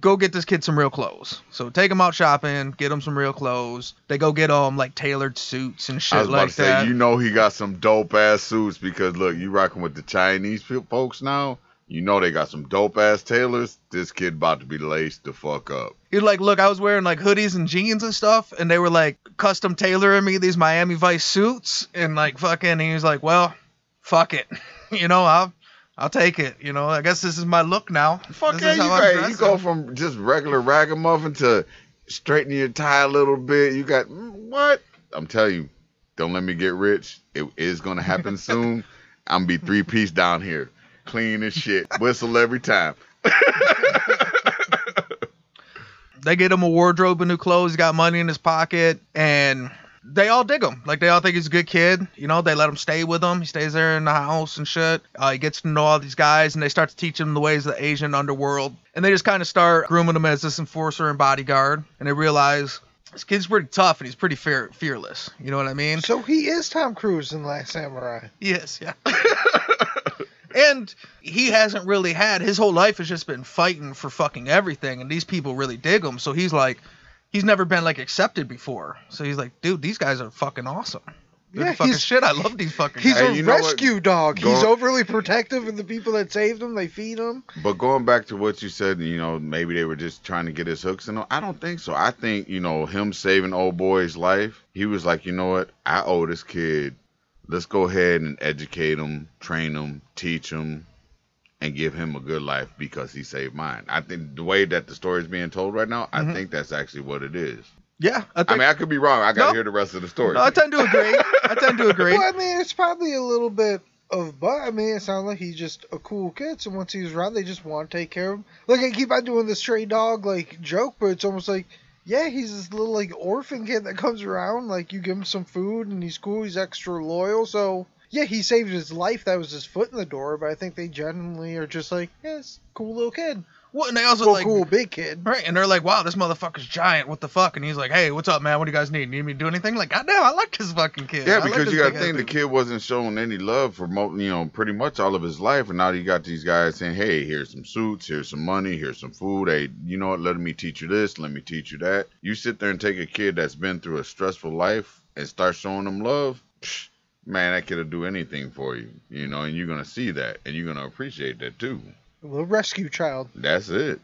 S2: Go get this kid some real clothes. So take him out shopping, get him some real clothes. They go get him like tailored suits and shit
S3: I was about
S2: like
S3: to say,
S2: that.
S3: you know, he got some dope ass suits because look, you rocking with the Chinese folks now. You know they got some dope ass tailors. This kid about to be laced the fuck up.
S2: He's like, look, I was wearing like hoodies and jeans and stuff, and they were like custom tailoring me these Miami Vice suits, and like fucking, he was like, well, fuck it, you know, I'll, I'll take it, you know, I guess this is my look now.
S3: Fuck
S2: This
S3: yeah, you, you go from just regular ragamuffin to straightening your tie a little bit. You got what? I'm telling you, don't let me get rich. It is gonna happen soon. I'm gonna be three piece down here, clean as shit, whistle every time.
S2: They get him a wardrobe and new clothes. He's got money in his pocket, and they all dig him. Like they all think he's a good kid. You know, they let him stay with them. He stays there in the house and shit. Uh, he gets to know all these guys, and they start to teach him the ways of the Asian underworld. And they just kind of start grooming him as this enforcer and bodyguard. And they realize this kid's pretty tough and he's pretty fear- fearless. You know what I mean?
S4: So he is Tom Cruise in Last Samurai.
S2: Yes, yeah. and he hasn't really had his whole life has just been fighting for fucking everything, and these people really dig him. So he's like, he's never been like accepted before. So he's like, dude, these guys are fucking awesome. They're
S4: Yeah,
S2: the fucking
S4: he's-
S2: shit. I love these fucking
S4: He's
S2: guys.
S3: Hey,
S4: a
S3: you what?
S4: rescue dog. He's overly protective of the people that saved him. They feed him.
S3: But going back to what you said, you know, maybe they were just trying to get his hooks and all. I don't think so. I think, you know, him saving old boy's life, he was like, you know what? I owe this kid. Let's go ahead and educate him, train him, teach him, and give him a good life because he saved mine. I think the way that the story is being told right now,
S2: Mhm.
S3: I think that's actually what it is.
S2: yeah, I
S3: I mean, I could be wrong. I got to
S2: No.
S3: hear the rest of the story.
S2: no, I tend to agree. I tend to agree.
S4: Well, I mean, it's probably a little bit of, but I mean, it sounds like he's just a cool kid. So once he's around, they just want to take care of him. Like I keep on doing the stray dog like joke, but it's almost like, yeah, he's this little like orphan kid that comes around. Like you give him some food and he's cool. He's extra loyal. So yeah, he saved his life. That was his foot in the door. But I think they genuinely are just like, yeah, cool little kid.
S2: Well, and they also
S4: Well,
S2: like.
S4: cool big kid.
S2: Right, and they're like, "Wow, this motherfucker's giant. What the fuck?" And he's like, "Hey, what's up, man? What do you guys need? Need me to do anything?" Like, goddamn, I like this fucking kid.
S3: Yeah,
S2: like
S3: because
S2: this
S3: you got to
S2: big-ass
S3: think the kid wasn't showing any love for mo- you know pretty much all of his life, and now you got these guys saying, "Hey, here's some suits, here's some money, here's some food. Hey, you know what? Let me teach you this. Let me teach you that." You sit there and take a kid that's been through a stressful life and start showing them love. Psh, man, that kid'll do anything for you, you know, and you're gonna see that, and you're gonna appreciate that too.
S4: A little rescue child.
S3: That's it.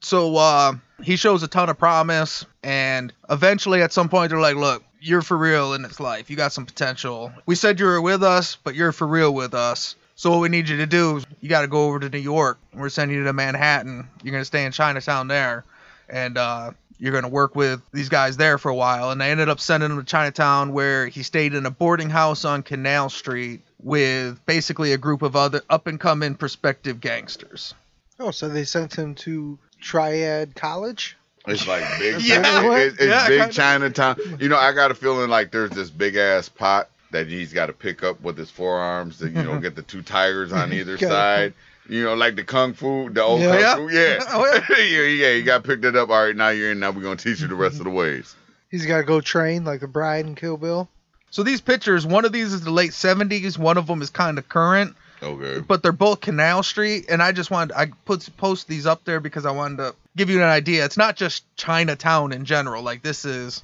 S2: So uh, he shows a ton of promise, and eventually, at some point, they're like, "Look, you're for real in this life. You got some potential. We said you were with us, but you're for real with us. So what we need you to do is you got to go over to New York. We're sending you to Manhattan. You're gonna stay in Chinatown there, and uh, you're gonna work with these guys there for a while." And they ended up sending him to Chinatown, where he stayed in a boarding house on Canal Street with basically a group of other up and coming prospective gangsters.
S4: Oh, so they sent him to Triad College?
S3: It's like big,
S2: Yeah.
S3: it's, it's
S2: Yeah,
S3: big. Chinatown. You know, I got a feeling like there's this big ass pot that he's got to pick up with his forearms to, you know, get the two tigers on either
S4: Got it.
S3: side. You know, like the kung fu, the old
S4: Yeah.
S3: kung fu. Yeah,
S2: Oh,
S3: yeah, yeah. You got picked it up. All right, now you're in. Now we're gonna teach you the rest of the ways.
S4: He's got to go train like the bride and Kill Bill.
S2: So these pictures, one of these is the late 70s, one of them is kind of current,
S3: Okay.
S2: but they're both Canal Street, and I just wanted I put post these up there because I wanted to give you an idea. It's not just Chinatown in general. Like this is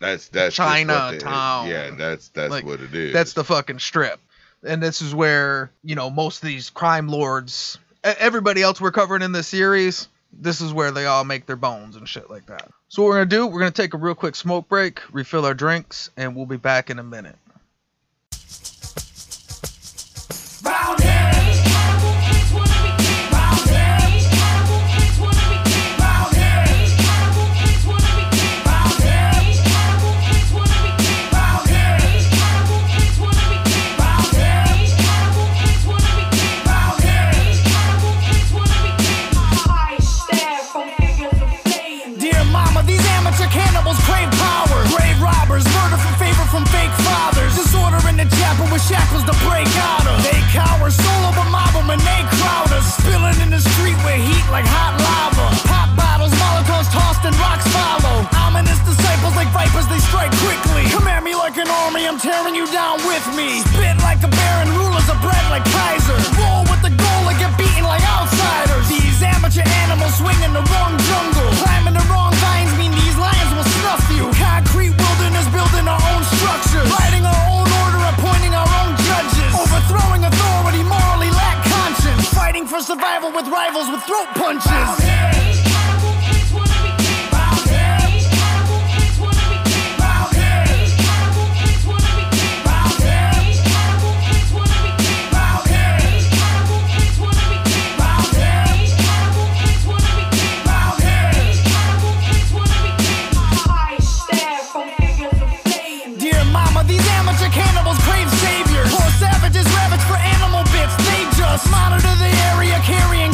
S3: That's that's just what they-
S2: Chinatown.
S3: Yeah, that's that's
S2: Like,
S3: what it is.
S2: that's the fucking strip, and this is where you know most of these crime lords, everybody else we're covering in this series. This is where they all make their bones and shit like that. So what we're gonna do, we're gonna take a real quick smoke break, refill our drinks, and we'll be back in a minute.
S6: Like hot lava. Pop bottles, molotovs tossed and rocks follow. Ominous disciples like vipers, they strike quickly. Come at me like an army, I'm tearing you down with me. Spit like a baron, rulers of bread like Kaiser. Roll with the goal and get beaten like outsiders. These amateur animals swing in the wrong for survival with rivals with throat punches. Monitor the area carrying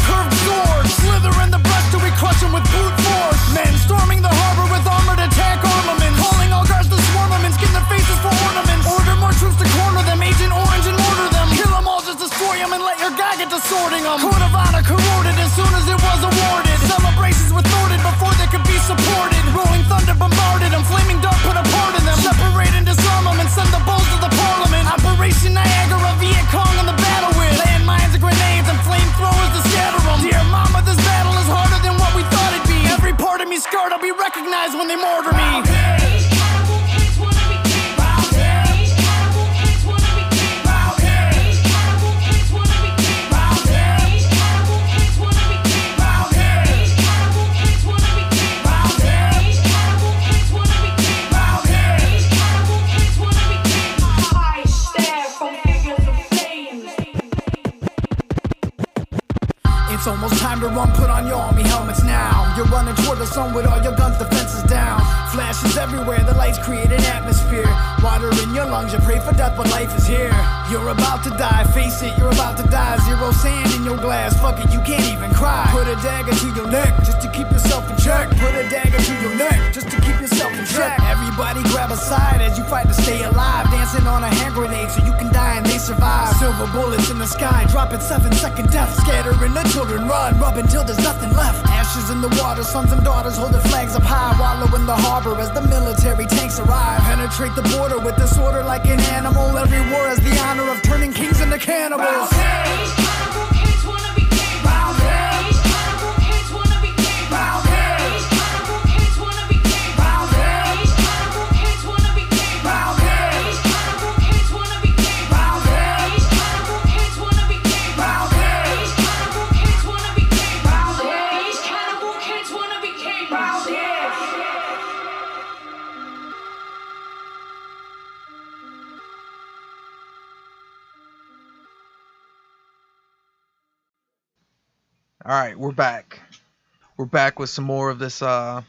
S6: with
S2: some more of this uh,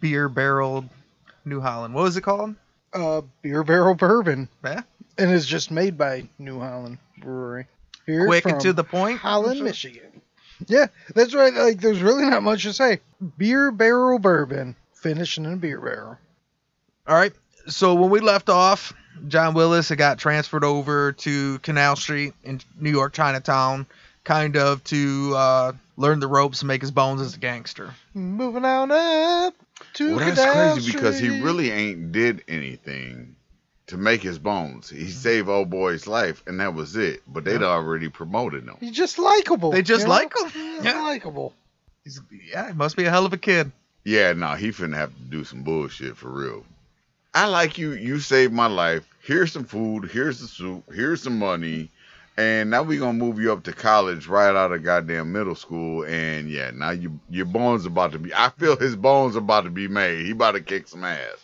S2: beer barreled New Holland. What was it called?
S4: Uh, beer barrel bourbon,
S2: Yeah.
S4: and it's just made by New Holland Brewery. Here
S2: Quick and to the point.
S4: Holland, Michigan. Yeah, that's right. Like, there's really not much to say. Beer barrel bourbon, finishing in a beer barrel.
S2: All right. So when we left off, John Willis had got transferred over to Canal Street in New York, Chinatown, kind of to uh, learn the ropes and make his bones as a gangster.
S4: Moving on up to
S3: Well, that's
S4: Canal
S3: crazy because he really ain't did anything to make his bones. He mm-hmm. saved old boy's life, and that was it. But they'd already promoted him.
S4: He's just likable.
S2: They just
S4: you know?
S2: like him.
S4: He's
S2: Yeah.
S4: likable.
S2: He's, yeah, he must be a hell of a kid.
S3: Yeah, no, he finna have to do some bullshit for real. I like you. You saved my life. Here's some food. Here's the soup. Here's some money. And now we gonna move you up to college right out of goddamn middle school. And yeah, now you your bones about to be. I feel his bones about to be made. He about to kick some ass.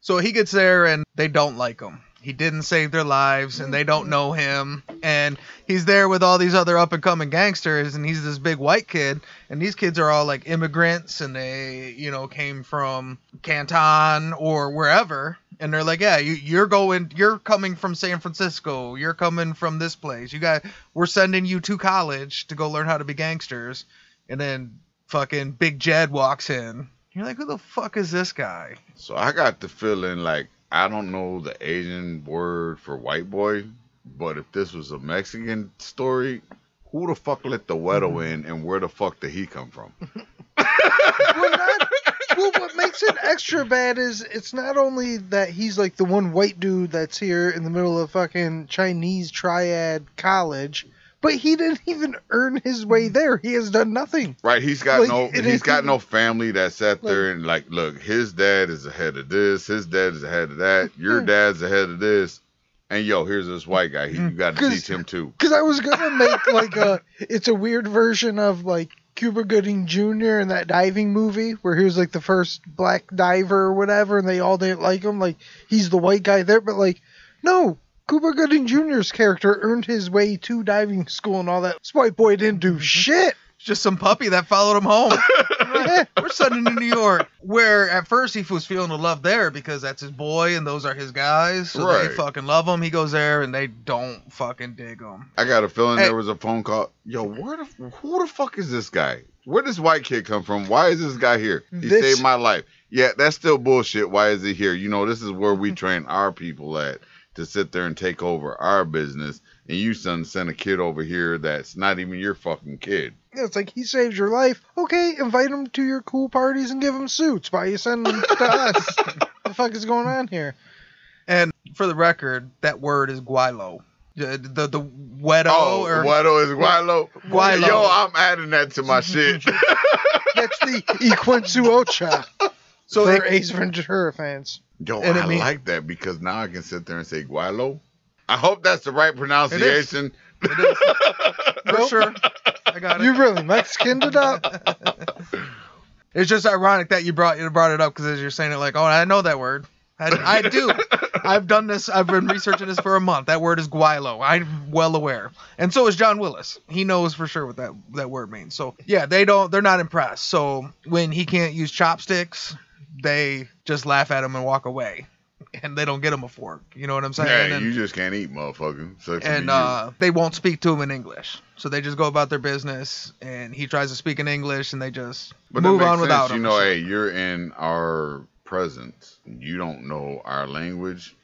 S2: So he gets there and they don't like him. He didn't save their lives and they don't know him. And he's there with all these other up and coming gangsters and he's this big white kid. And these kids are all like immigrants and they, you know, came from Canton or wherever. And they're like, yeah, you, you're going, you're coming from San Francisco. You're coming from this place. You got, we're sending you to college to go learn how to be gangsters. And then fucking Big Jed walks in. You're like, who the fuck is this guy?
S3: So I got the feeling like I don't know the Asian word for white boy, but if this was a Mexican story, who the fuck let the Wedo mm-hmm. in and where the fuck did he come from?
S4: well, not, well, what makes it extra bad is it's not only that he's like the one white dude that's here in the middle of fucking Chinese triad college, but he didn't even earn his way mm-hmm. there. He has done nothing.
S3: Right, he's got
S4: Like,
S3: no He's got no family that sat there and like, look, his dad is ahead of this, his dad is ahead of that, your dad's ahead of this. And yo, here's this white guy. He, you mm. got to teach him too.
S4: Because I was gonna make like a, it's a weird version of like Cuba Gooding Jr. in that diving movie where he was like the first black diver or whatever, and they all didn't like him. Like he's the white guy there, but like no, Cuba Gooding Jr.'s character earned his way to diving school and all that. This white boy didn't do mm-hmm. shit.
S2: Just some puppy that followed him home.
S4: Yeah.
S2: We're sending him to New York, where at first he was feeling the love there because that's his boy and those are his guys, so they
S3: Right.
S2: fucking love him. He goes there and they don't fucking dig him.
S3: I got a feeling
S2: Hey.
S3: there was a phone call. Yo, where the who the fuck is this guy? Where does white kid come from? Why is this guy here? He
S4: This-
S3: saved my life. Yeah, that's still bullshit. Why is he here? You know, this is where we train our people at to sit there and take over our business. And you son send a kid over here that's not even your fucking kid.
S4: Yeah, It's like he saved your life. Okay, invite him to your cool parties and give him suits. Why you send him to us? What the fuck is going on here?
S2: And for the record, that word is guaylo. The the, the wedo
S3: Oh,
S2: or
S3: Guado is Guilo.
S2: Guilo.
S3: Yo, I'm adding that to my shit.
S4: That's the Equinsuocha
S2: so
S4: for
S2: it-
S4: Ace Ventura fans.
S3: Yo,
S2: And
S3: I
S2: mean-
S3: like that because now I can sit there and say Guilo. I hope that's the right pronunciation.
S2: it is for
S4: Nope.
S2: sure. Got it.
S4: You really Mexicaned it up.
S2: It's just ironic that you brought you brought it up because as you're saying it, like, oh, I know that word. I, I do. I've done this. I've been researching this for a month. That word is guaylo. I'm well aware, and so is John Willis. He knows for sure what that that word means. So yeah, they don't. They're not impressed. So when he can't use chopsticks, they just laugh at him and walk away, and they don't get him a fork. You know what I'm saying?
S3: Yeah,
S2: and
S3: you just can't eat, motherfucker. Sucks
S2: and uh, they won't speak to him in English. So they just go about their business, and he tries to speak in English, and they just
S3: But
S2: move on
S3: sense.
S2: without
S3: You
S2: him.
S3: know, hey, you're in our presence. You don't know our language.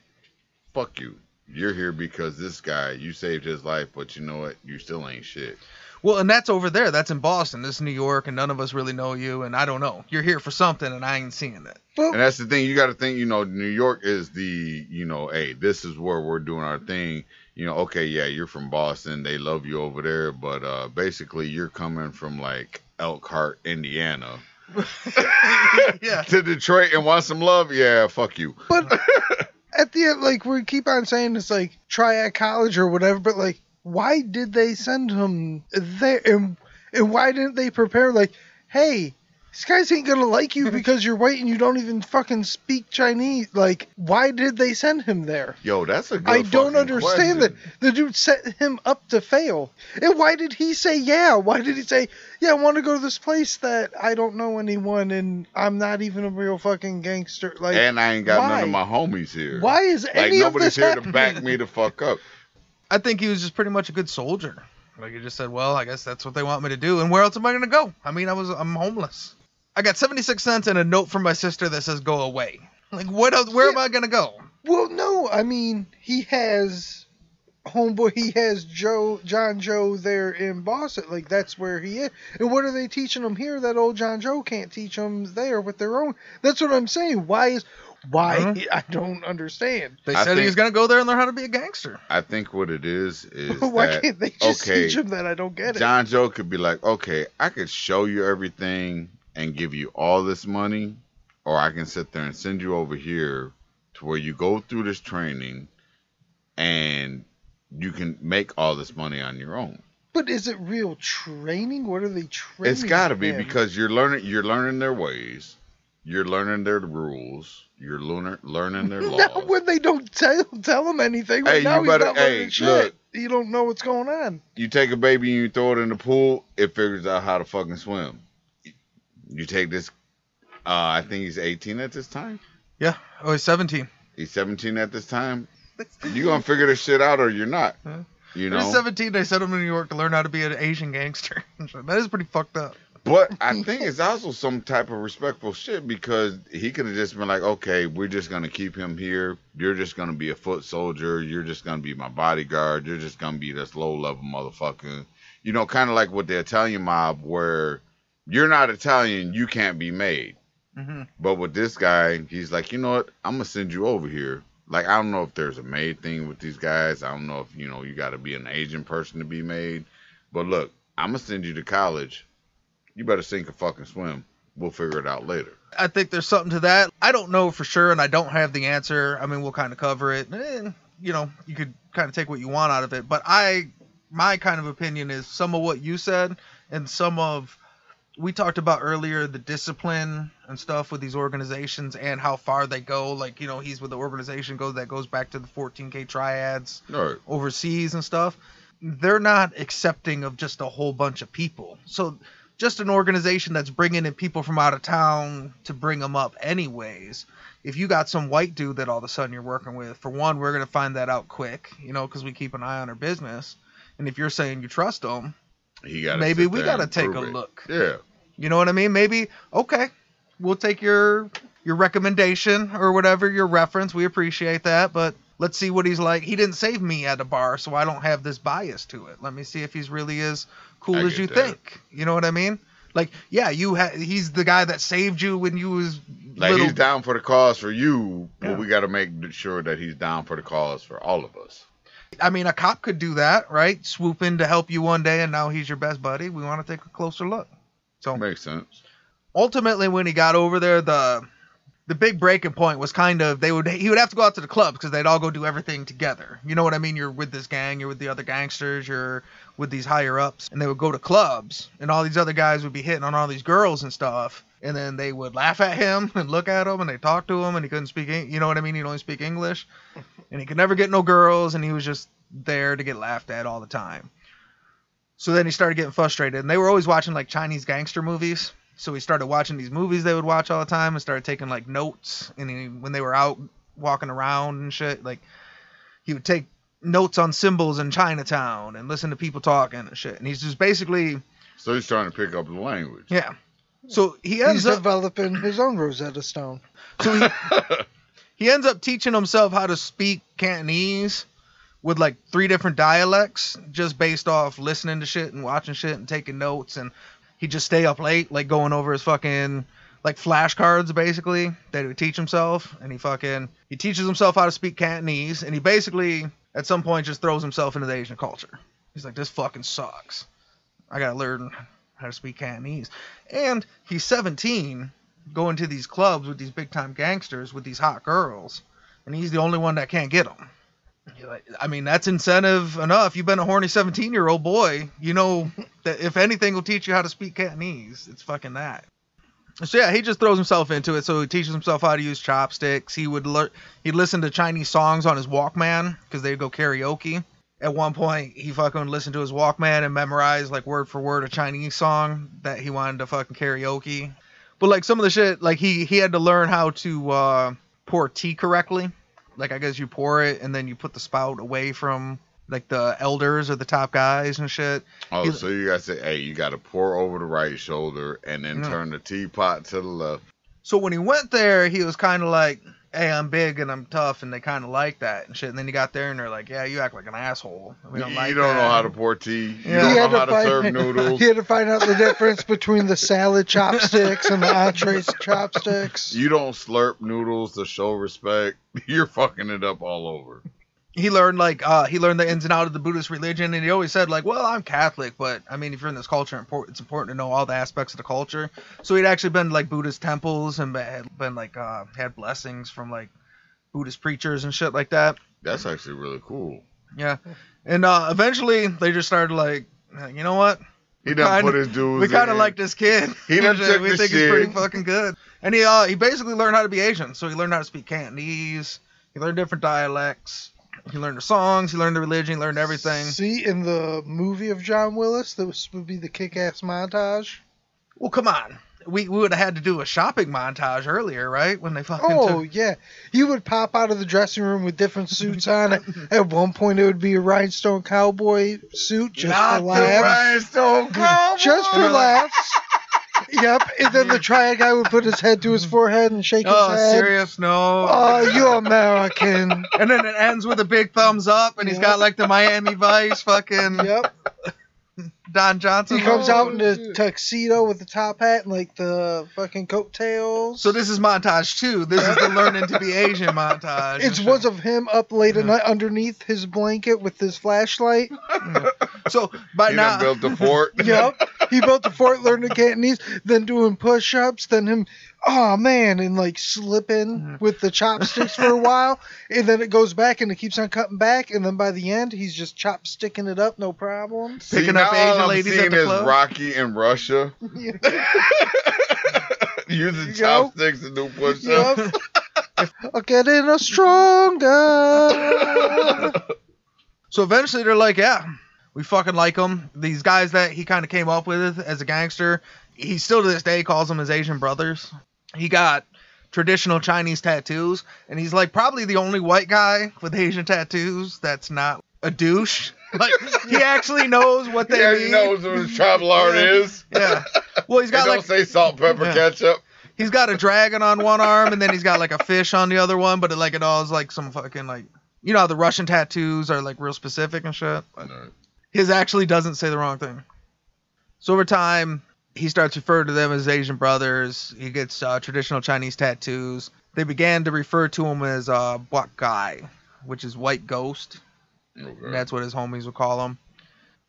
S3: Fuck you. You're here because this guy, you saved his life, but you know what? You still ain't shit.
S2: Well, and that's over there. That's in Boston. This is New York, and none of us really know you, and I don't know. You're here for something, and I ain't seeing it.
S3: And that's the thing. You got to think. You know, New York is the. You know, hey, this is where we're doing our thing. You know, okay, yeah, you're from Boston. They love you over there, but uh, basically, you're coming from like Elkhart, Indiana,
S2: yeah.
S3: to Detroit and want some love. Yeah, fuck you.
S4: But at the end, like we keep on saying it's like Triad College or whatever, but like why did they send him there? And, and why didn't they prepare like, hey, These guys ain't gonna like you because you're white and you don't even fucking speak Chinese. Like, why did they send him there?
S3: Yo, that's a good
S4: I don't understand that. The dude set him up to fail. And why did he say yeah? Why did he say, yeah, I want to go to this place that I don't know anyone and I'm not even a real fucking gangster? Like,
S3: And I ain't got none of my homies here.
S4: why is
S3: Like
S4: any of
S3: nobody's
S4: this
S3: here
S4: happening?
S3: to back me the fuck up.
S2: I think he was just pretty much a good soldier. Like he just said, well, I guess that's what they want me to do, and where else am I gonna go? I mean, I was I'm homeless. I got 76 cents and a note from my sister that says go away. Like what else? Where am I gonna go?
S4: Well, no, I mean he has homeboy. He has Joe John Joe there in Boston. Like that's where he is. And what are they teaching him here that old John Joe can't teach them there with their own? That's what I'm saying. Why is why
S2: Huh?
S4: I don't understand.
S2: They
S3: I
S2: said he
S3: think-
S2: was gonna go there and learn how to be a gangster.
S3: I think what it is is
S4: why
S3: that
S4: can't they just
S3: okay,
S4: teach him that? I don't get it.
S3: John Joe could be like, okay, I could show you everything and give you all this money, or I can sit there and send you over here to where you go through this training and you can make all this money on your own.
S4: But is it real training? What are they training?
S3: It's got to be
S4: him?
S3: because you're learning you're learning their ways, you're learning their rules, you're learning learning their laws.
S4: Not when they don't tell tell him anything. But
S3: Hey,
S4: now
S3: you
S4: he's
S3: better-
S4: not learning
S3: hey,
S4: shit.
S3: look.
S4: You don't know what's going on.
S3: you take a baby and you throw it in the pool, it figures out how to fucking swim. You take this, uh, I think he's 18 at this time.
S2: Yeah. Oh, he's 17.
S3: He's 17 at this time. You gonna figure this shit out or you're not.
S2: Huh?
S3: You
S2: When he's
S3: know.
S2: 17, they sent him to New York to learn how to be an Asian gangster. that is pretty fucked up.
S3: But I think it's also some type of respectful shit because he could have just been like, okay, we're just gonna keep him here. You're just gonna be a foot soldier. You're just gonna be my bodyguard. You're just gonna be this low level motherfucker. You know, kind of like with the Italian mob, where you're not Italian, you can't be made.
S2: hmm
S3: But with this guy, he's like, you know what? I'm gonna send you over here. Like, I don't know if there's a made thing with these guys. I don't know if you know you got to be an Asian person to be made. But look, I'm gonna send you to college. You better sink or fucking swim. We'll figure it out later.
S2: I think there's something to that. I don't know for sure, and I don't have the answer. I mean, we'll kind of cover it. Eh, you know, you could kind of take what you want out of it. But I, my kind of opinion is some of what you said, and some of we talked about earlier the discipline and stuff with these organizations and how far they go. Like, you know, he's with the organization goes that goes back to the 14K triads
S3: right.
S2: overseas and stuff, they're not accepting of just a whole bunch of people. So just an organization that's bringing in people from out of town to bring them up anyways. If you got some white dude that all of a sudden you're working with, for one, we're going to find that out quick, you know, because we keep an eye on our business. And if you're saying you trust them,
S3: got.
S2: maybe we got to take a look.
S3: Yeah.
S2: You know what I mean? Maybe okay, we'll take your your recommendation or whatever your reference. We appreciate that, but let's see what he's like. He didn't save me at a bar, so I don't have this bias to it. Let me see if he's really as cool
S3: I
S2: as you
S3: that.
S2: think. You know what I mean? Like, yeah, you ha- he's the guy that saved you when you was
S3: Like
S2: little.
S3: he's down for the cause for you, but we got to make sure that he's down for the cause for all of us.
S2: I mean, a cop could do that, right? Swoop in to help you one day, and now he's your best buddy. We want to take a closer look. So
S3: Makes sense.
S2: ultimately when he got over there the the big breaking point was kind of they would he would have to go out to the clubs because they'd all go do everything together. You know what i mean? You're with this gang you're with the other gangsters you're with these higher ups and they would go to clubs and all these other guys would be hitting on all these girls and stuff and then they would laugh at him and look at him and they talk to him and he couldn't speak you know what i mean? He'd only speak english and he could never get no girls and he was just there to get laughed at all the time. So then he started getting frustrated and they were always watching like chinese gangster movies so he started watching these movies they would watch all the time and started taking like notes and he, when they were out walking around and shit like he would take notes on symbols in chinatown and listen to people talking and shit and he's just basically
S3: So he's trying to pick up the language.
S2: yeah so he
S4: He's
S2: ends up
S4: developing his own Rosetta Stone.
S2: so he, he ends up teaching himself how to speak Cantonese with like three different dialects just based off listening to shit and watching shit and taking notes and he'd just stay up late like going over his fucking like flashcards basically that he would teach himself and he fucking he teaches himself how to speak Cantonese and he basically at some point just throws himself into the Asian culture. He's like this fucking sucks. I got to learn how to speak Cantonese. And he's 17 going to these clubs with these big time gangsters with these hot girls, and he's the only one that can't get them. I mean, that's incentive enough. You've been a horny 17 year old boy. You know that if anything will teach you how to speak Cantonese, it's fucking that. So yeah, he just throws himself into it. So he teaches himself how to use chopsticks. He would learn. He'd listen to Chinese songs on his Walkman because they'd go karaoke. At one point, he fucking listened to his Walkman and memorized like word for word a Chinese song that he wanted to fucking karaoke. But like some of the shit, like he he had to learn how to uh, pour tea correctly. Like I guess you pour it and then you put the spout away from like the elders or the top guys and shit.
S3: Oh,
S2: He-
S3: so you gotta say, hey, you gotta pour over the right shoulder and then
S2: Yeah.
S3: turn the teapot to the left.
S2: So when he went there, he was kind of like, "Hey, I'm big and I'm tough," and they kind of like that and shit. And then you got there and they're like, "Yeah, you act like an asshole. We don't
S3: you
S2: like
S3: don't
S2: that."
S3: know how to pour tea. You
S2: Yeah.
S3: don't
S2: He
S3: know
S4: had to
S3: how to serve noodles.
S4: You had to find out the difference between the salad chopsticks and the entree chopsticks.
S3: You don't slurp noodles to show respect. You're fucking it up all over.
S2: He learned like uh, he learned the ins and outs of the Buddhist religion, and he always said like, "Well, I'm Catholic, but I mean, if you're in this culture, it's important to know all the aspects of the culture." So he'd actually been to, like Buddhist temples and had been like uh, had blessings from like Buddhist preachers and shit like that.
S3: That's actually really cool.
S2: Yeah, and uh, eventually they just started like, you know what?
S3: He done
S2: Kinda-
S3: put his dudes.
S2: we kind of like this kid.
S3: He done took
S2: we think he's
S3: shit.
S2: pretty fucking good. And he uh he basically learned how to be Asian. So he learned how to speak Cantonese. He learned different dialects. He learned the songs. He learned the religion. He learned everything.
S4: See, in the movie of John Willis, that was would be the kick-ass montage.
S2: Well, come on. We, we would have had to do a shopping montage earlier, right? When they fucking
S4: Oh
S2: took.
S4: yeah, he would pop out of the dressing room with different suits on. At one point, it would be a rhinestone cowboy suit just
S3: Not
S4: for
S3: the
S4: laughs.
S3: rhinestone cowboy.
S4: Just for laughs. yep. And then the triad guy would put his head to his forehead and shake his head.
S2: Oh,
S4: head.
S2: serious? No.
S4: Oh, you American.
S2: and then it ends with a big thumbs up, and he's
S4: Yep.
S2: got like the Miami Vice fucking
S4: Yep.
S2: Don Johnson.
S4: He comes out in a tuxedo with the top hat and like the fucking coattails.
S2: So this is montage two. This is the learning to be Asian montage.
S4: It's ones of him up late at night underneath his blanket with his flashlight.
S2: So by
S3: He
S2: now,
S3: done built the fort.
S4: Yep. He built the fort, learned the Cantonese, then doing push ups, then him, oh man, and like slipping mm-hmm. with the chopsticks for a while. And then it goes back and it keeps on cutting back. And then by the end, he's just chopsticking it up, no problem.
S3: See,
S2: Picking up
S3: now
S2: Asian
S3: all I'm
S2: ladies at
S3: seeing
S2: the
S3: is
S2: club?
S3: Rocky in Russia using chopsticks to do push-ups.
S4: Yep. I'm getting a stronger.
S2: so eventually they're like, yeah, we fucking like him. These guys that he kind of came up with as a gangster, he still to this day calls them his Asian brothers. He got traditional Chinese tattoos, and he's like probably the only white guy with Asian tattoos that's not a douche. Like he actually knows what they
S3: Yeah,
S2: mean.
S3: he knows what his tribal art
S2: Yeah.
S3: is.
S2: Yeah. Well, he's
S3: They
S2: got
S3: don't
S2: like
S3: say salt, pepper,
S2: Yeah.
S3: ketchup.
S2: he's got a dragon on one arm, and then he's got like a fish on the other one. But it, like it all is like some fucking like you know how the Russian tattoos are like real specific and shit.
S3: I know.
S2: His actually doesn't say the wrong thing. So over time, he starts referring to them as Asian brothers. He gets uh, traditional Chinese tattoos. They began to refer to him as uh, Bac Guai, which is white ghost.
S3: Okay.
S2: That's what his homies would call him.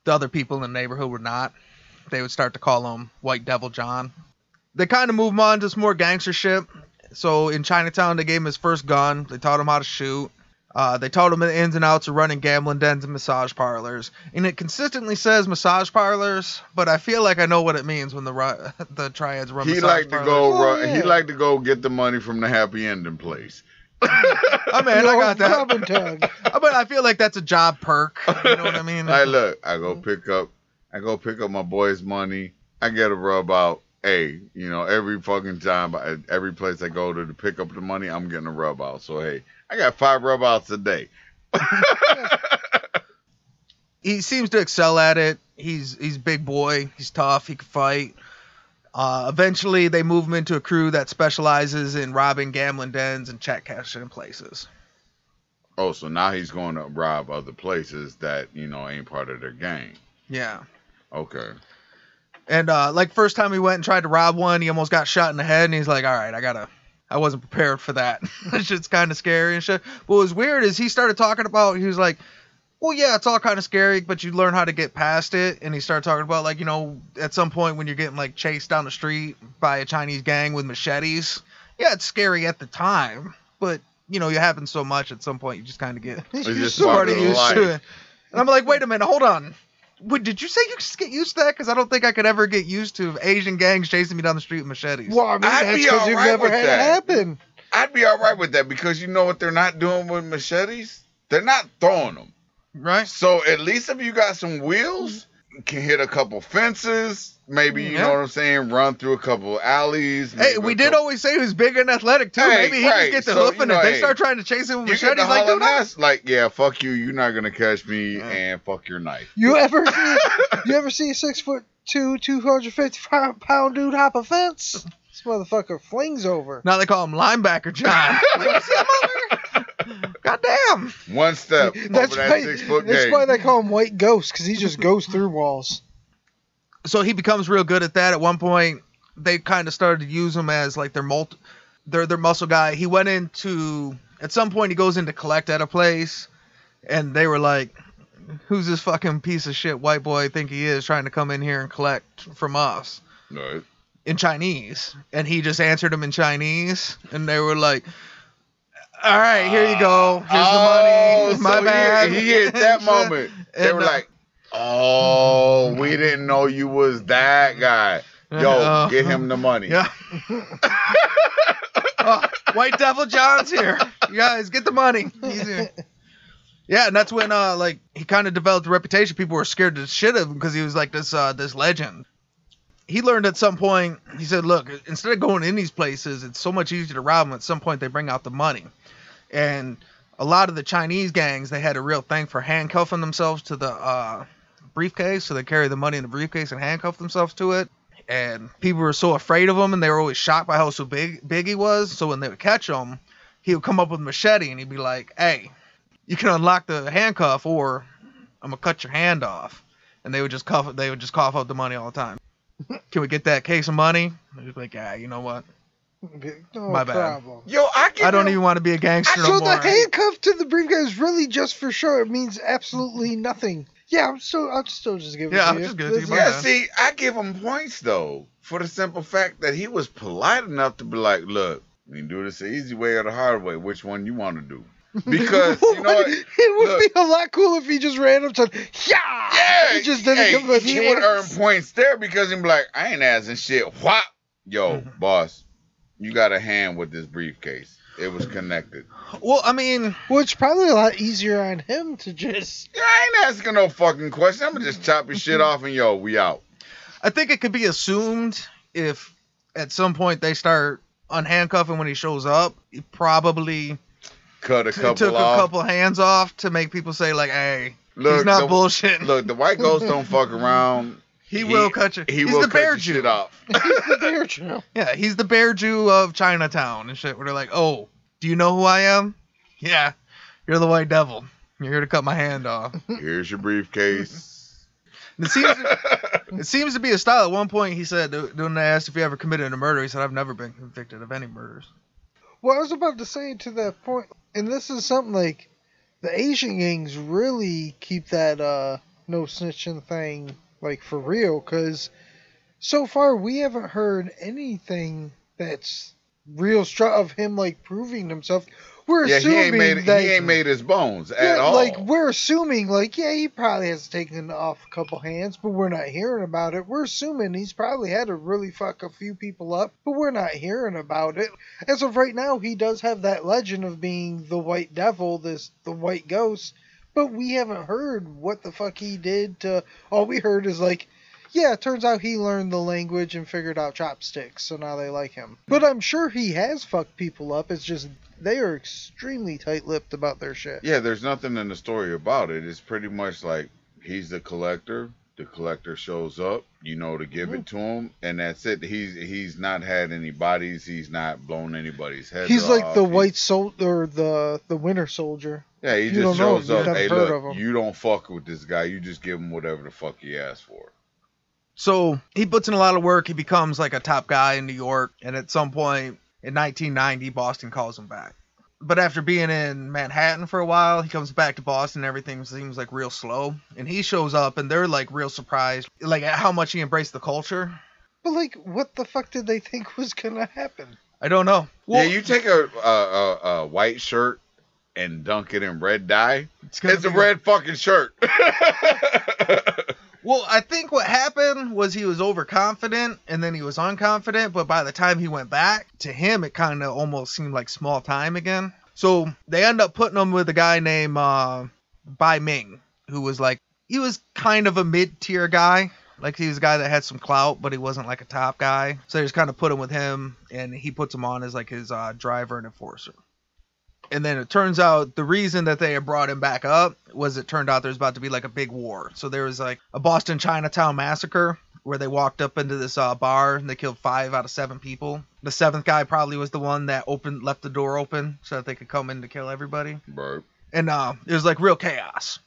S2: The other people in the neighborhood would not. They would start to call him White Devil John. They kind of move him on to some more gangster shit. So in Chinatown, they gave him his first gun. They taught him how to shoot. Uh, they taught him the ins and outs of running gambling dens and massage parlors. And it consistently says massage parlors, but I feel like I know what it means when the ru- the triads run
S3: he
S2: massage
S3: like to go.
S4: Oh,
S3: run, He
S4: yeah.
S3: like to go get the money from the happy ending place.
S2: I mean, I got that.
S4: Rub and tug.
S2: but I feel like that's a job perk. You know what I mean?
S3: I look, I go pick up, I go pick up my boy's money. I get a rub out. Hey, you know, every fucking time, every place I go to to pick up the money, I'm getting a rub out. So hey, I got five rub outs a day.
S2: he seems to excel at it. He's he's a big boy. He's tough. He can fight. Uh, eventually, they move him into a crew that specializes in robbing gambling dens and check cashing places.
S3: Oh, so now he's going to rob other places that you know ain't part of their gang.
S2: Yeah.
S3: Okay.
S2: And uh, like first time he went and tried to rob one, he almost got shot in the head, and he's like, "All right, I gotta." I wasn't prepared for that. that shit's kind of scary and shit. What was weird is he started talking about. He was like, "Well, yeah, it's all kind of scary, but you learn how to get past it." And he started talking about like, you know, at some point when you're getting like chased down the street by a Chinese gang with machetes. Yeah, it's scary at the time, but you know, it happens so much at some point you just kind of get
S3: It's
S4: You're
S3: just
S4: so
S3: part
S2: sort
S3: of
S2: used to it. And I'm like, wait a minute, hold on. Wait, did you say you just get used to that? Because I don't think I could ever get used to Asian gangs chasing me down the street with machetes.
S4: Well, I mean,
S3: I'd
S4: that's
S3: be
S4: because you've
S3: alright
S4: never
S3: with
S4: had
S3: that.
S4: it happen.
S3: I'd be all right with that because you know what they're not doing with machetes? They're not throwing them.
S2: Right?
S3: So at least if you got some wheels, you can hit a couple fences. Maybe you
S2: Yeah.
S3: know what I'm saying. Run through a couple alleys.
S2: Hey, we did
S3: couple-
S2: always say he was big and athletic too.
S3: Hey,
S2: Maybe he
S3: right.
S2: just get the
S3: So,
S2: hoofing
S3: you know,
S2: it. They start trying to chase him with machetes. Like, dude, I'm-
S3: like yeah, fuck you. You're not gonna catch me, and fuck your knife.
S4: You ever see, you ever see a six foot two, two hundred fifty pound dude hop a fence? This motherfucker flings over.
S2: now they call him linebacker John. You see him over there? God damn.
S3: One step
S4: That's
S3: over that
S4: why.
S3: six foot
S4: That's
S3: gate.
S4: why they call him White Ghost because he just goes through walls.
S2: so he becomes real good at that. At one point, they kind of started to use him as like their multi, their their muscle guy. He went into at some point he goes in to collect at a place, and they were like, "Who's this fucking piece of shit white boy think he is trying to come in here and collect from us?"
S3: Right.
S2: in Chinese, and he just answered them in Chinese, and they were like, "All right, here you go. Here's
S3: oh,
S2: the money. My
S3: so
S2: bad."
S3: He, hit that moment. They were like, "Oh, we didn't know you was that guy. Yo,
S2: Uh,
S3: get him the money."
S2: Yeah. Oh, White Devil John's here. You guys get the money. He's here. Yeah, and that's when uh like he kind of developed a reputation. People were scared to shit of him because he was like this uh this legend. He learned at some point. He said, "Look, instead of going in these places, it's so much easier to rob them. At some point, they bring out the money, and a lot of the Chinese gangs they had a real thing for handcuffing themselves to the uh, briefcase, so they carry the money in the briefcase and handcuff themselves to it. And people were so afraid of him, and they were always shocked by how so big big he was. So when they would catch him, he would come up with a machete and he'd be like, "Hey, you can unlock the handcuff, or I'm gonna cut your hand off." And they would just cuff they would just cough up the money all the time. Can we get that case of money? And he'd be like, "Yeah, you know what?
S4: No
S2: My bad.
S3: Yo, I give
S2: I don't
S3: him-
S2: even want to be a gangster
S4: So
S2: more."
S4: the handcuff to the briefcase is really just for sure. It means absolutely nothing. Yeah, I'm still. I'll still just give it
S2: Yeah,
S4: to
S2: I'll
S4: you.
S2: just give it to you,
S4: This
S2: my
S4: is-
S3: Yeah,
S2: bad.
S3: see, I give him points though for the simple fact that he was polite enough to be like, "Look, we can do this the easy way or the hard way. Which one you want to do?" Because you know what?
S4: it would
S3: Look.
S4: be a lot cooler if he just ran up to yeah.
S3: Yeah,
S4: he just didn't
S3: hey,
S4: give him a
S3: he would earn points there because he'd be like, I ain't asking shit. Whop, yo,
S2: Mm-hmm.
S3: boss, you got a hand with this briefcase. It was connected.
S2: Well, I mean,
S4: Well, it's probably a lot easier on him to just.
S3: Yeah, I ain't asking no fucking question. I'm gonna just chop your shit off and yo, we out.
S2: I think it could be assumed if at some point they start unhandcuffing when he shows up, he probably
S3: Cut a couple
S2: took
S3: off.
S2: a couple hands off to make people say like, "Hey,
S3: Look,
S2: he's not
S3: the-
S2: bullshitting.
S3: Look, the white ghost don't fuck around.
S2: He, will cut you.
S3: He
S2: he's
S3: will
S2: the
S3: cut
S2: bear Jew.
S3: shit off.
S4: He's the bear Jew.
S2: Yeah, he's the bear Jew of Chinatown and shit. Where they're like, "Oh, do you know who I am? Yeah, you're the white devil. You're here to cut my hand off."
S3: Here's your briefcase.
S2: It seems it seems to be a style. At one point, he said, when they asked if he ever committed a murder, he said, "I've never been convicted of any murders."
S4: Well, I was about to say to that point, and this is something like the Asian gangs really keep that uh no snitching thing like for real, because so far we haven't heard anything that's real str- of him like proving himself. We're
S3: yeah, he
S4: assuming
S3: ain't made
S4: that
S3: he ain't made his bones
S4: yeah,
S3: at all.
S4: like we're assuming like yeah he probably has taken off a couple hands, but we're not hearing about it. We're assuming he's probably had to really fuck a few people up, but we're not hearing about it. As of right now, he does have that legend of being the White Devil, this the White Ghost, but we haven't heard what the fuck he did. To all we heard is like. Yeah, it turns out he learned the language and figured out chopsticks, so now they like him. But I'm sure he has fucked people up. It's just they are extremely tight-lipped about their shit.
S3: Yeah, there's nothing in the story about it. It's pretty much like he's the collector. The collector shows up, you know, to give it mm-hmm. to him, and that's it. He's he's not had any bodies. He's not blown anybody's head.
S4: He's like the
S3: He-
S4: white soldier the the winter soldier.
S3: Yeah, he
S4: you
S3: just
S4: don't know
S3: shows
S4: him.
S3: up. Hey,
S4: never heard of
S3: look, you don't fuck with this guy. You just give him whatever the fuck he asks for.
S2: So he puts in a lot of work. He becomes like a top guy in New York, and at some point in 1990, Boston calls him back. But after being in Manhattan for a while, he comes back to Boston. Everything seems like real slow, and he shows up, and they're like real surprised, like at how much he embraced the culture.
S4: But like, what the fuck did they think was gonna happen?
S2: I don't know. Well,
S3: yeah, you take a, a, a, a white shirt and dunk it in red dye.
S2: it's,
S3: It's a red fucking shirt.
S2: Well, I think what happened was he was overconfident and then he was unconfident, but by the time he went back, to him it kind of almost seemed like small time again. So they end up putting him with a guy named uh, Bai Ming, who was like, he was kind of a mid tier guy. Like he was a guy that had some clout, but he wasn't like a top guy. So they just kind of put him with him, and he puts him on as like his uh, driver and enforcer. And then it turns out the reason that they had brought him back up was it turned out there's about to be like a big war. So there was like a Boston Chinatown massacre where they walked up into this uh, bar and they killed five out of seven people. The seventh guy probably was the one that opened left the door open so that they could come in to kill everybody.
S3: Right.
S2: And uh, it was like real chaos.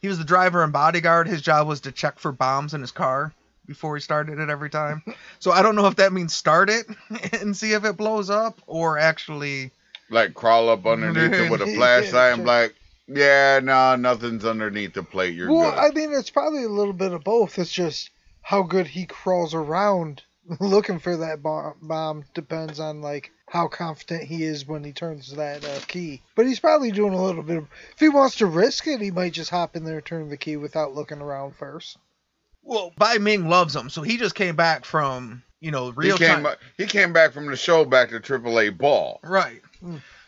S2: He was the driver and bodyguard. His job was to check for bombs in his car before he started it every time. So I don't know if that means start it and see if it blows up or actually
S3: Like crawl up underneath it with a flashlight and
S4: sure.
S3: be like, yeah, no, nothing's underneath the plate. You're
S4: well,
S3: good.
S4: I mean, it's probably a little bit of both. It's just how good he crawls around looking for that bomb, bomb depends on like how confident he is when he turns that uh, key. But he's probably doing a little bit of. If he wants to risk it, he might just hop in there and turn the key without looking around first.
S2: well, Bai Ming loves him, so he just came back from you know
S3: he
S2: real
S3: came,
S2: time.
S3: he came back from the show back to AAA ball.
S2: Right.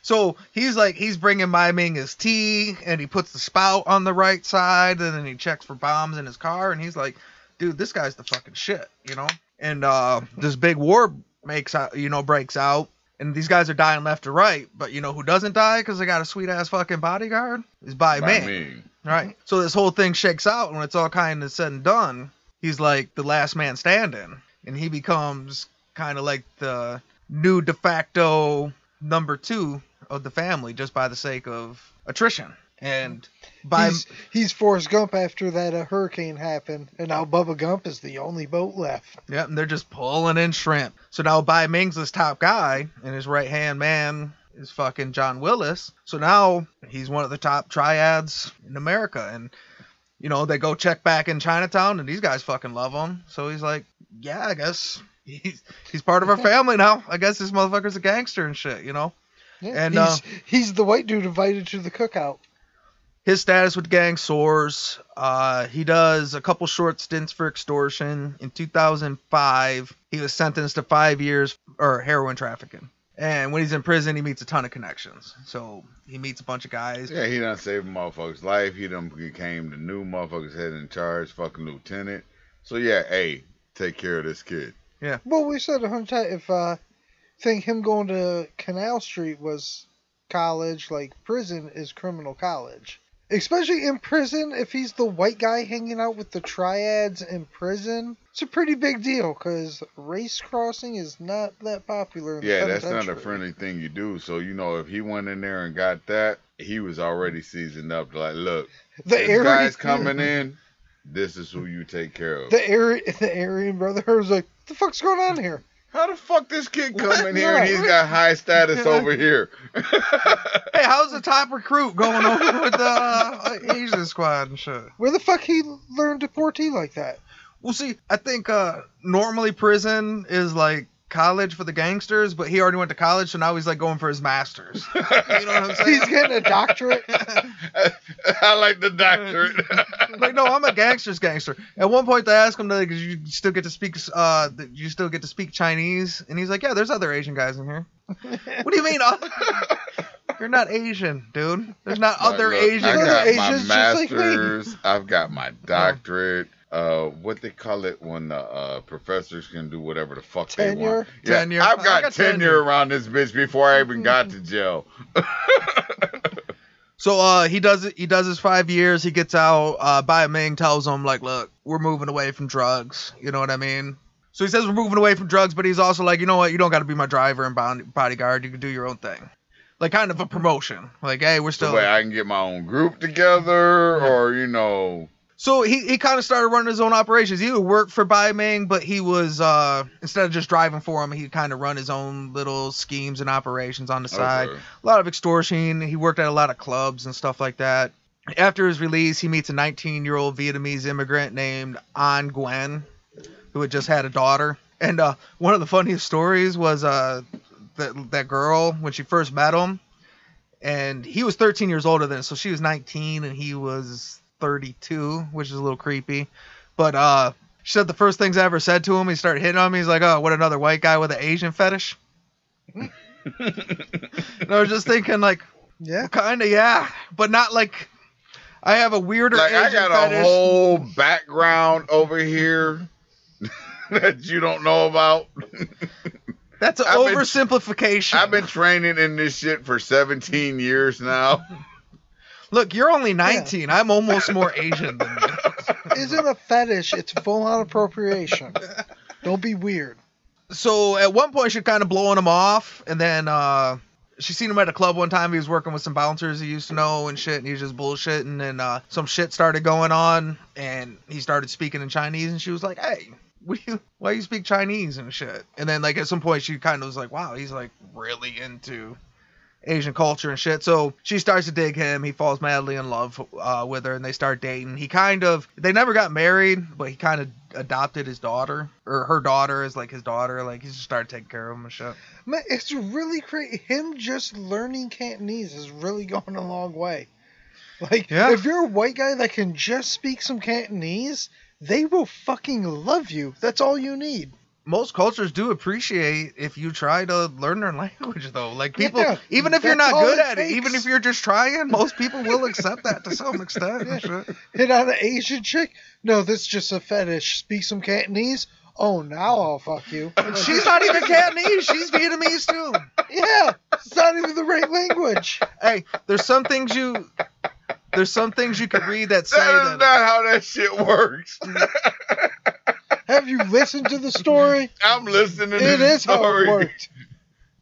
S2: So he's like he's bringing Bai Ming his tea, and he puts the spout on the right side, and then he checks for bombs in his car, and he's like, "Dude, this guy's the fucking shit," you know. And uh, this big war makes out, you know, breaks out, and these guys are dying left or right. But you know who doesn't die because they got a sweet ass fucking bodyguard? Is Bai Ming.
S3: me.
S2: Right. So this whole thing shakes out, and when it's all kind of said and done, he's like the last man standing, and he becomes kind of like the new de facto number two of the family, just by the sake of attrition. And by
S4: He's, he's Forrest Gump after that uh, hurricane happened, and now Bubba Gump is the only boat left.
S2: yeah, and they're just pulling in shrimp. So now Bai Ming's this top guy, and his right hand man is fucking John Willis. So now he's one of the top triads in America, and you know they go check back in Chinatown, and these guys fucking love him. So he's like, yeah, I guess he's he's part of our family now. I guess this motherfucker's a gangster and shit, you know.
S4: Yeah,
S2: And,
S4: he's,
S2: uh,
S4: he's the white dude invited to the cookout.
S2: his status with the gang soars. Uh, he does a couple short stints for extortion. In 2005, he was sentenced to five years or heroin trafficking. And when he's in prison, he meets a ton of connections. So he meets a bunch of guys.
S3: Yeah, he done saved a motherfucker's life. He done became the new motherfucker's head in charge, fucking lieutenant. So yeah, hey, take care of this kid. Yeah.
S4: Well, we said a hundred times if uh, think him going to Canal Street was college, like prison is criminal college. Especially in prison, if he's the white guy hanging out with the triads in prison, it's a pretty big deal because race crossing is not that popular. In the
S3: Yeah, that's not a friendly thing you do. So you know, if he went in there and got that, he was already seasoned up. Like, look,
S4: The
S3: this
S4: Aryan,
S3: guy's coming in. This is who you take care of.
S4: The Aryan, the Aryan brother was like, "The fuck's going on here?"
S3: How the fuck this kid come
S2: What?
S3: in here and he's got high status over here?
S2: Hey, how's the top recruit going over with the uh, Asian squad and shit?
S4: Where the fuck he learned to portee like that?
S2: Well, see, I think uh, normally prison is like college for the gangsters, but he already went to college, so now he's like going for his masters. You know what I'm saying?
S4: He's getting a doctorate.
S3: I like the doctorate.
S2: like, no, I'm a gangster's gangster. At one point, they asked him, like, you still get to speak, uh, you still get to speak Chinese, and he's like, yeah, there's other Asian guys in here. what do you mean? uh, You're not Asian, dude. There's not
S3: But
S2: other
S3: look,
S2: Asian
S3: I
S4: Other
S3: got
S2: guys.
S3: my
S4: Asians just like me.
S3: masters. I've got my doctorate. Uh, what they call it when the uh, professors can do whatever the fuck they
S4: Tenure?
S3: want. Yeah,
S2: Tenure.
S3: I've got,
S2: got
S3: tenure,
S2: tenure.
S3: around this bitch before I even got to jail.
S2: So uh, he does it. He does his five years. He gets out. Uh, Bai Ming tells him like, "Look, we're moving away from drugs." You know what I mean? So he says we're moving away from drugs, but he's also like, you know what? You don't got to be my driver and bodyguard. You can do your own thing, like kind of a promotion. Like, hey, we're
S3: So
S2: still.
S3: way I can get my own group together, or you know,
S2: So he, he kind of started running his own operations. He would work for Bai Ming, but he was uh instead of just driving for him, he kind of run his own little schemes and operations on the side.
S3: okay.
S2: a lot of extortion. He worked at a lot of clubs and stuff like that. After his release, he meets a 19 year old Vietnamese immigrant named An Nguyen, who had just had a daughter. And uh, one of the funniest stories was uh, that, that girl, when she first met him, and he was 13 years older than so she was 19 and he was 32, which is a little creepy. But uh, she said the first things I ever said to him, he started hitting on me. He's like, "Oh, what another white guy with an Asian fetish?" and I was just thinking, like,
S4: Yeah.
S2: kind of, yeah, but not like. I have a weirder
S3: Like
S2: Asian
S3: I got
S2: fetish.
S3: a whole background over here that you don't know about.
S2: That's an
S3: I've been-
S2: oversimplification.
S3: I've been training in this shit for 17 years now.
S2: Look, you're only 19. I'm almost more Asian than you.
S4: Isn't a fetish, it's full on appropriation. Don't be weird.
S2: so at one point she's kind of blowing him off and then uh she seen him at a club one time he was working with some bouncers he used to know and shit and he was just bullshitting and uh some shit started going on and he started speaking in chinese and she was like hey what do you why you speak chinese and shit and then like at some point she kind of was like wow he's like really into Asian culture and shit. So she starts to dig him. He falls madly in love uh, with her, and they start dating. He kind of they never got married, but he kind of adopted his daughter or her daughter as like his daughter. Like he just started taking care of him and shit.
S4: Man, it's really crazy. Him just learning Cantonese is really going a long way. Like,
S2: Yeah.
S4: if you're a white guy that can just speak some Cantonese, they will fucking love you. That's all you need.
S2: Most cultures do appreciate if you try to learn their language, though. Like people,
S4: Yeah,
S2: even if you're not good
S4: it
S2: at it, even if you're just trying, most people will accept that to some extent. and shit.
S4: Hit on an Asian chick? No, this is just a fetish. Speak some Cantonese? Oh, now I'll fuck you.
S2: She's not even Cantonese. She's Vietnamese too.
S4: yeah, it's not even the right language.
S2: Hey, there's some things you, there's some things you could read that say
S3: That is
S2: that.
S3: not how that shit works. Mm.
S4: Have you listened to the story?
S3: I'm listening to
S4: It is how it worked.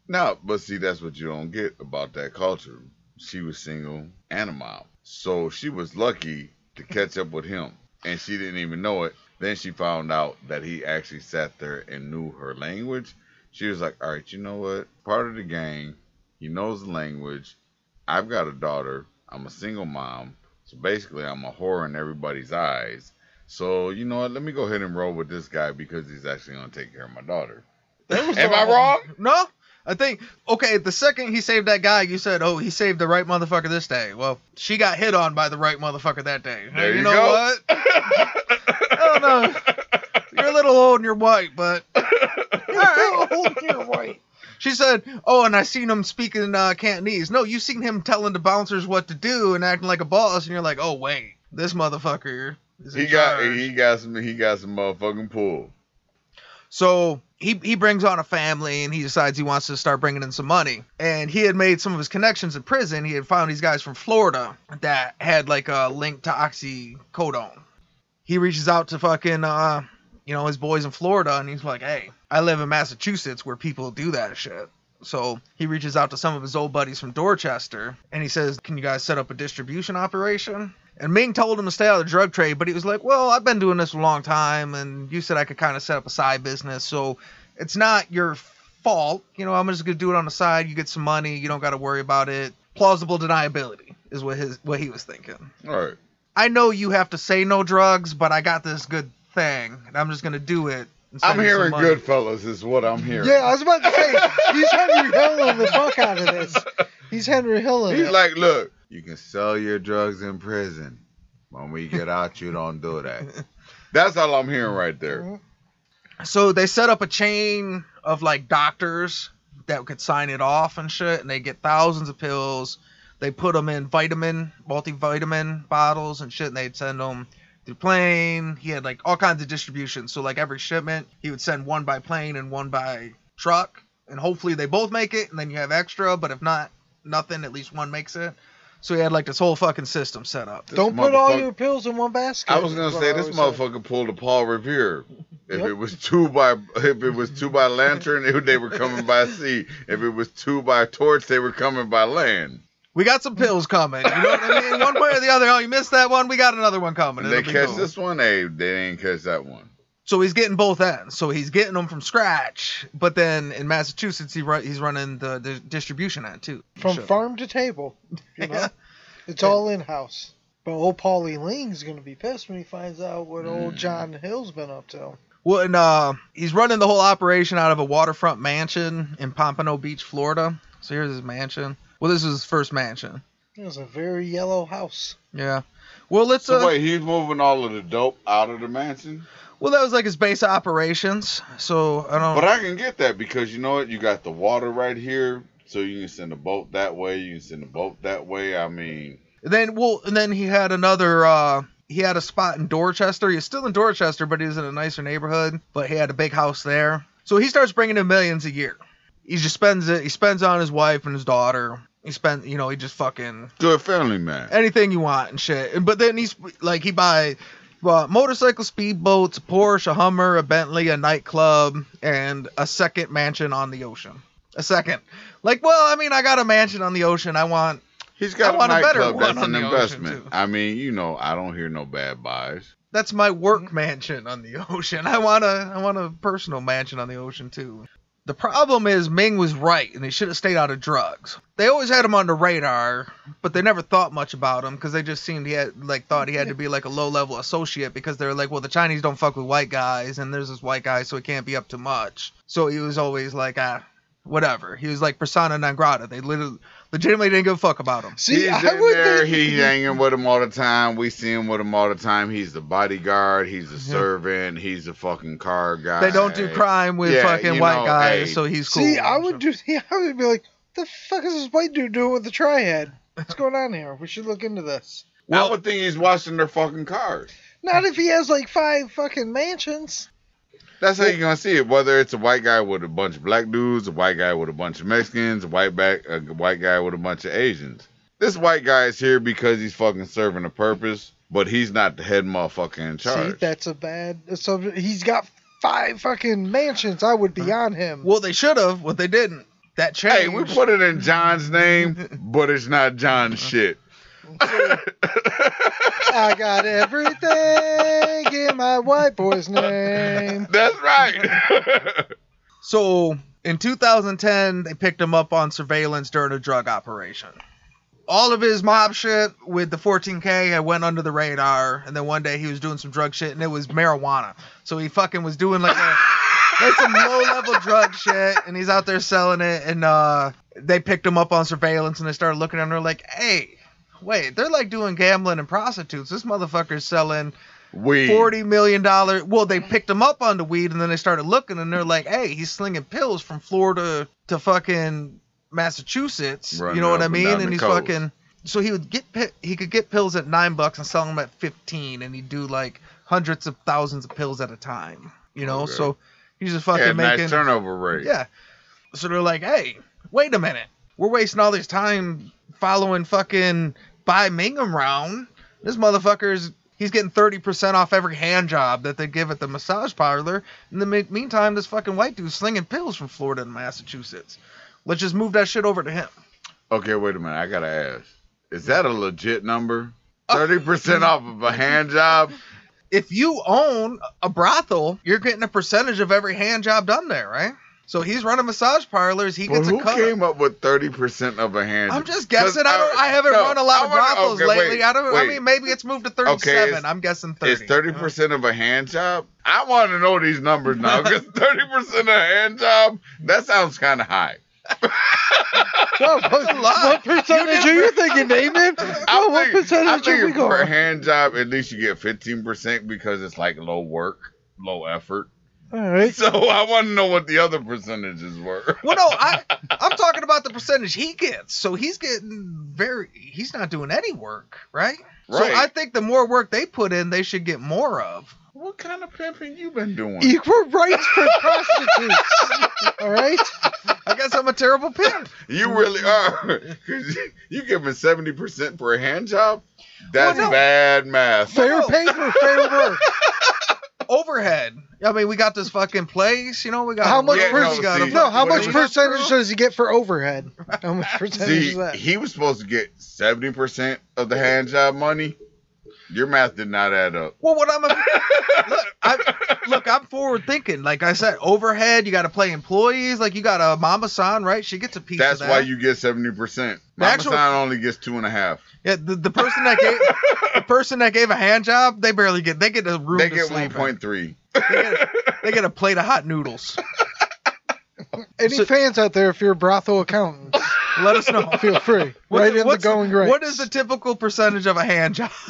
S3: No, but see, that's what you don't get about that culture. She was single and a mom. So she was lucky to catch up with him. And she didn't even know it. Then she found out that he actually sat there and knew her language. She was like, all right, you know what? Part of the gang. He knows the language. I've got a daughter. I'm a single mom. So basically, I'm a whore in everybody's eyes. So, you know what? Let me go ahead and roll with this guy because he's actually going to take care of my daughter. Am I wrong?
S2: No, I think okay. The second he saved that guy, you said, "Oh, he saved the right motherfucker this day." Well, she got hit on by the right motherfucker that day.
S3: There
S2: you,
S3: you
S2: know
S3: go.
S2: what? I don't know. You're a little old and you're white, but
S4: Oh, you're white.
S2: she said, "Oh, and I seen him speaking uh, Cantonese." No, you seen him telling the bouncers what to do and acting like a boss, and you're like, "Oh wait, this motherfucker is
S3: He got
S2: charge."
S3: he got some he got some motherfucking pull.
S2: So he he brings on a family and he decides he wants to start bringing in some money. And he had made some of his connections in prison. He had found these guys from Florida that had like a link to oxycodone. He reaches out to fucking uh you know his boys in Florida and he's like, "Hey, I live in Massachusetts where people do that shit." So he reaches out to some of his old buddies from Dorchester and he says, "Can you guys set up a distribution operation?" And Ming told him to stay out of the drug trade, but he was like, "Well, I've been doing this for a long time, and you said I could kind of set up a side business, so it's not your fault. You know, I'm just gonna do it on the side. You get some money. You don't got to worry about it. Plausible deniability is what his what he was thinking.
S3: All right.
S2: I know you have to say no drugs, but I got this good thing, and I'm just gonna do it. and
S3: I'm
S2: you some
S3: hearing
S2: money."
S3: Goodfellas is what I'm hearing.
S4: Yeah, I was about to say, he's Henry Hilling the fuck out of this. He's Henry Hilling.
S3: He's
S4: it.
S3: like, look, you can sell your drugs in prison. When we get out, you don't do that. That's all I'm hearing right there. Mm-hmm.
S2: So they set up a chain of like doctors that could sign it off and shit, and they get thousands of pills. They put them in vitamin, multivitamin bottles and shit, and they'd send them through plane. He had like all kinds of distribution. So like every shipment, he would send one by plane and one by truck, and hopefully they both make it, and then you have extra. But if not, nothing. At least one makes it. So he had like this whole fucking system set up.
S3: This
S4: Don't put all your pills in one basket.
S3: I was gonna say this
S4: always say.
S3: motherfucker pulled a Paul Revere. If
S4: Yep.
S3: it was two by if it was two by lantern, it, they were coming by sea. If it was two by torch, they were coming by land.
S2: We got some pills coming. You know what I mean? One way or the other. Oh, you missed that one. We got another one coming.
S3: And they
S2: It'll
S3: catch
S2: cool.
S3: this one, hey, they didn't catch that one.
S2: So he's getting both ends. So he's getting them from scratch, but then in Massachusetts he ru- he's running the, the distribution end too.
S4: From
S2: Sure.
S4: farm to table. You know?
S2: Yeah.
S4: It's all in house. But old Paulie Ling's gonna be pissed when he finds out what old
S3: Mm.
S4: John Hill's been up to.
S2: Well, and uh, he's running the whole operation out of a waterfront mansion in Pompano Beach, Florida. So here's his mansion. Well, this is his first mansion.
S4: It was a very yellow house.
S2: Yeah. Well, it's
S3: So
S2: uh,
S3: wait, he's moving all of the dope out of the mansion?
S2: Well that was like his base of operations. So I don't.
S3: But I can get that because you know what? You got the water right here, so you can send a boat that way. You can send a boat that way. I mean,
S2: Then well, and then he had another. uh He had a spot in Dorchester. He's still in Dorchester, but he's in a nicer neighborhood. But he had a big house there. So he starts bringing in millions a year. He just spends it. He spends on his wife and his daughter. He spent, you know, he just fucking
S3: good family man.
S2: anything you want and shit. And- But then he's like, he buy well, motorcycle, speedboats, a Porsche, a Hummer, a Bentley, a nightclub, and a second mansion on the ocean. A second. Like, well, I mean, I got a mansion on the ocean. I want
S3: He's got
S2: I
S3: a
S2: want a better
S3: nightclub.
S2: one
S3: That's an investment. I mean, you know, I don't hear no bad buys.
S2: that's my work mansion on the ocean. I want a I want a personal mansion on the ocean too. The problem is Ming was right, and they should have stayed out of drugs. They always had him on the radar, but they never thought much about him because they just seemed he had like thought he had to be like a low level associate because they were like, well, the Chinese don't fuck with white guys, and there's this white guy, so he can't be up to much. So he was always like, ah, whatever. He was like persona non grata. They literally, legitimately didn't give a fuck about him.
S4: See,
S3: he's
S4: I
S3: in
S4: would
S3: there.
S4: think
S3: He's hanging with him all the time. We see him with him all the time. He's the bodyguard. He's the servant. He's the fucking car guy.
S2: They don't do crime with
S3: Yeah,
S2: fucking white
S3: know,
S2: guys,
S3: hey.
S2: so he's cool.
S4: See, I would do. Yeah, I would be like, the fuck is this white dude doing with the triad? What's going on here? We should look into this.
S3: I would think he's washing their fucking cars.
S4: Not if he has like five fucking mansions.
S3: That's how you're gonna see it. Whether it's a white guy with a bunch of black dudes, a white guy with a bunch of Mexicans, a white back, a white guy with a bunch of Asians. This white guy is here because he's fucking serving a purpose, but he's not the head motherfucker in charge.
S4: See, that's a bad. So he's got five fucking mansions. I would be on him.
S2: Well, they should have, but they didn't. That changed.
S3: hey, we put it in John's name, but it's not John's uh-huh. shit.
S4: I got everything in my white boy's name.
S3: That's right.
S2: so in 2010, they picked him up on surveillance during a drug operation. All of his mob shit with the 14K had went under the radar, and then one day he was doing some drug shit, and it was marijuana. So he fucking was doing like a, like some low level drug shit, and he's out there selling it, and uh, they picked him up on surveillance, and they started looking at him, and they're like, hey. Wait, they're like doing gambling and prostitutes. This motherfucker's selling
S3: we
S2: forty million dollar. Well, they picked him up on the weed, and then they started looking, and they're like, "Hey, he's slinging pills from Florida to fucking Massachusetts."
S3: Running
S2: you know what I mean?
S3: down
S2: And he's
S3: coast.
S2: fucking. So he would get he could get pills at nine bucks and sell them at fifteen, and he'd do like hundreds of thousands of pills at a time. You know,
S3: Okay.
S2: so he's just fucking
S3: yeah,
S2: making.
S3: nice turnover rate.
S2: Yeah. So they're like, hey, wait a minute. We're wasting all this time following fucking by Mingham round. This motherfucker's he's getting 30% off every hand job that they give at the massage parlor. In the me- meantime, this fucking white dude's slinging pills from Florida and Massachusetts. Let's just move that shit over to him.
S3: Okay, wait a minute. I gotta ask. Is that a legit number?
S2: Uh,
S3: Thirty percent off of a hand job?
S2: If you own a brothel, you're getting a percentage of every hand job done there, right? So he's running massage parlors. He
S3: Well,
S2: gets a
S3: who
S2: cut.
S3: came up with thirty percent of a hand?
S2: I'm just guessing. I don't. I haven't
S3: no,
S2: run a lot of
S3: wanna-
S2: brothels
S3: okay,
S2: lately.
S3: wait,
S2: I don't. I mean, maybe it's moved to 37.
S3: it's-
S2: I'm guessing 30.
S3: Is thirty percent of a hand job? I want to know these numbers now because thirty percent of a hand job that sounds kind of high.
S4: Well, what, what percentage are you thinking, Damon?
S3: I
S4: Well, what
S3: think, I
S4: percentage are we
S3: think for a
S4: going?
S3: hand job, at least you get fifteen percent because it's like low work, low effort.
S4: All right.
S3: So I want to know what the other percentages were.
S2: Well, no, I I'm talking about the percentage he gets. So he's getting very. He's not doing any work, right?
S3: Right.
S2: So I think the more work they put in, they should get more of.
S3: What kind of pimping you been doing?
S4: Equal rights for prostitutes. All right.
S2: I guess I'm a terrible pimp.
S3: You really are. you giving seventy percent for a hand job? That's
S2: Well, no.
S3: bad math.
S4: Fair
S2: no.
S4: pay for fair work.
S2: Overhead. I mean, we got this fucking place. You know, we got
S4: How much
S3: Yeah,
S4: per-
S3: no,
S2: got
S3: see,
S4: No, how much percentage does he get for overhead? How much percentage
S3: See,
S4: is that?
S3: he was supposed to get seventy percent of the hand job money. Your math did not add up.
S2: Well, what I'm a, look, I, look, I'm forward thinking. Like I said, overhead. You got to play employees. Like you got a Mama San, right? She gets a piece.
S3: That's
S2: of that.
S3: why you get seventy percent.
S2: The
S3: Mama
S2: actual-
S3: San only gets two and a half.
S2: Yeah, the, the person that gave the person that gave a hand job, they barely get. They get a room.
S3: They
S2: to
S3: get
S2: sleep
S3: one
S2: in.
S3: point three.
S2: They get, they get a plate of hot noodles.
S4: Any
S2: so-
S4: fans out there, if you're a brothel accountant,
S2: Let us know.
S4: Feel free.
S2: What's-
S4: right in the going rate.
S2: What is the typical percentage of a hand job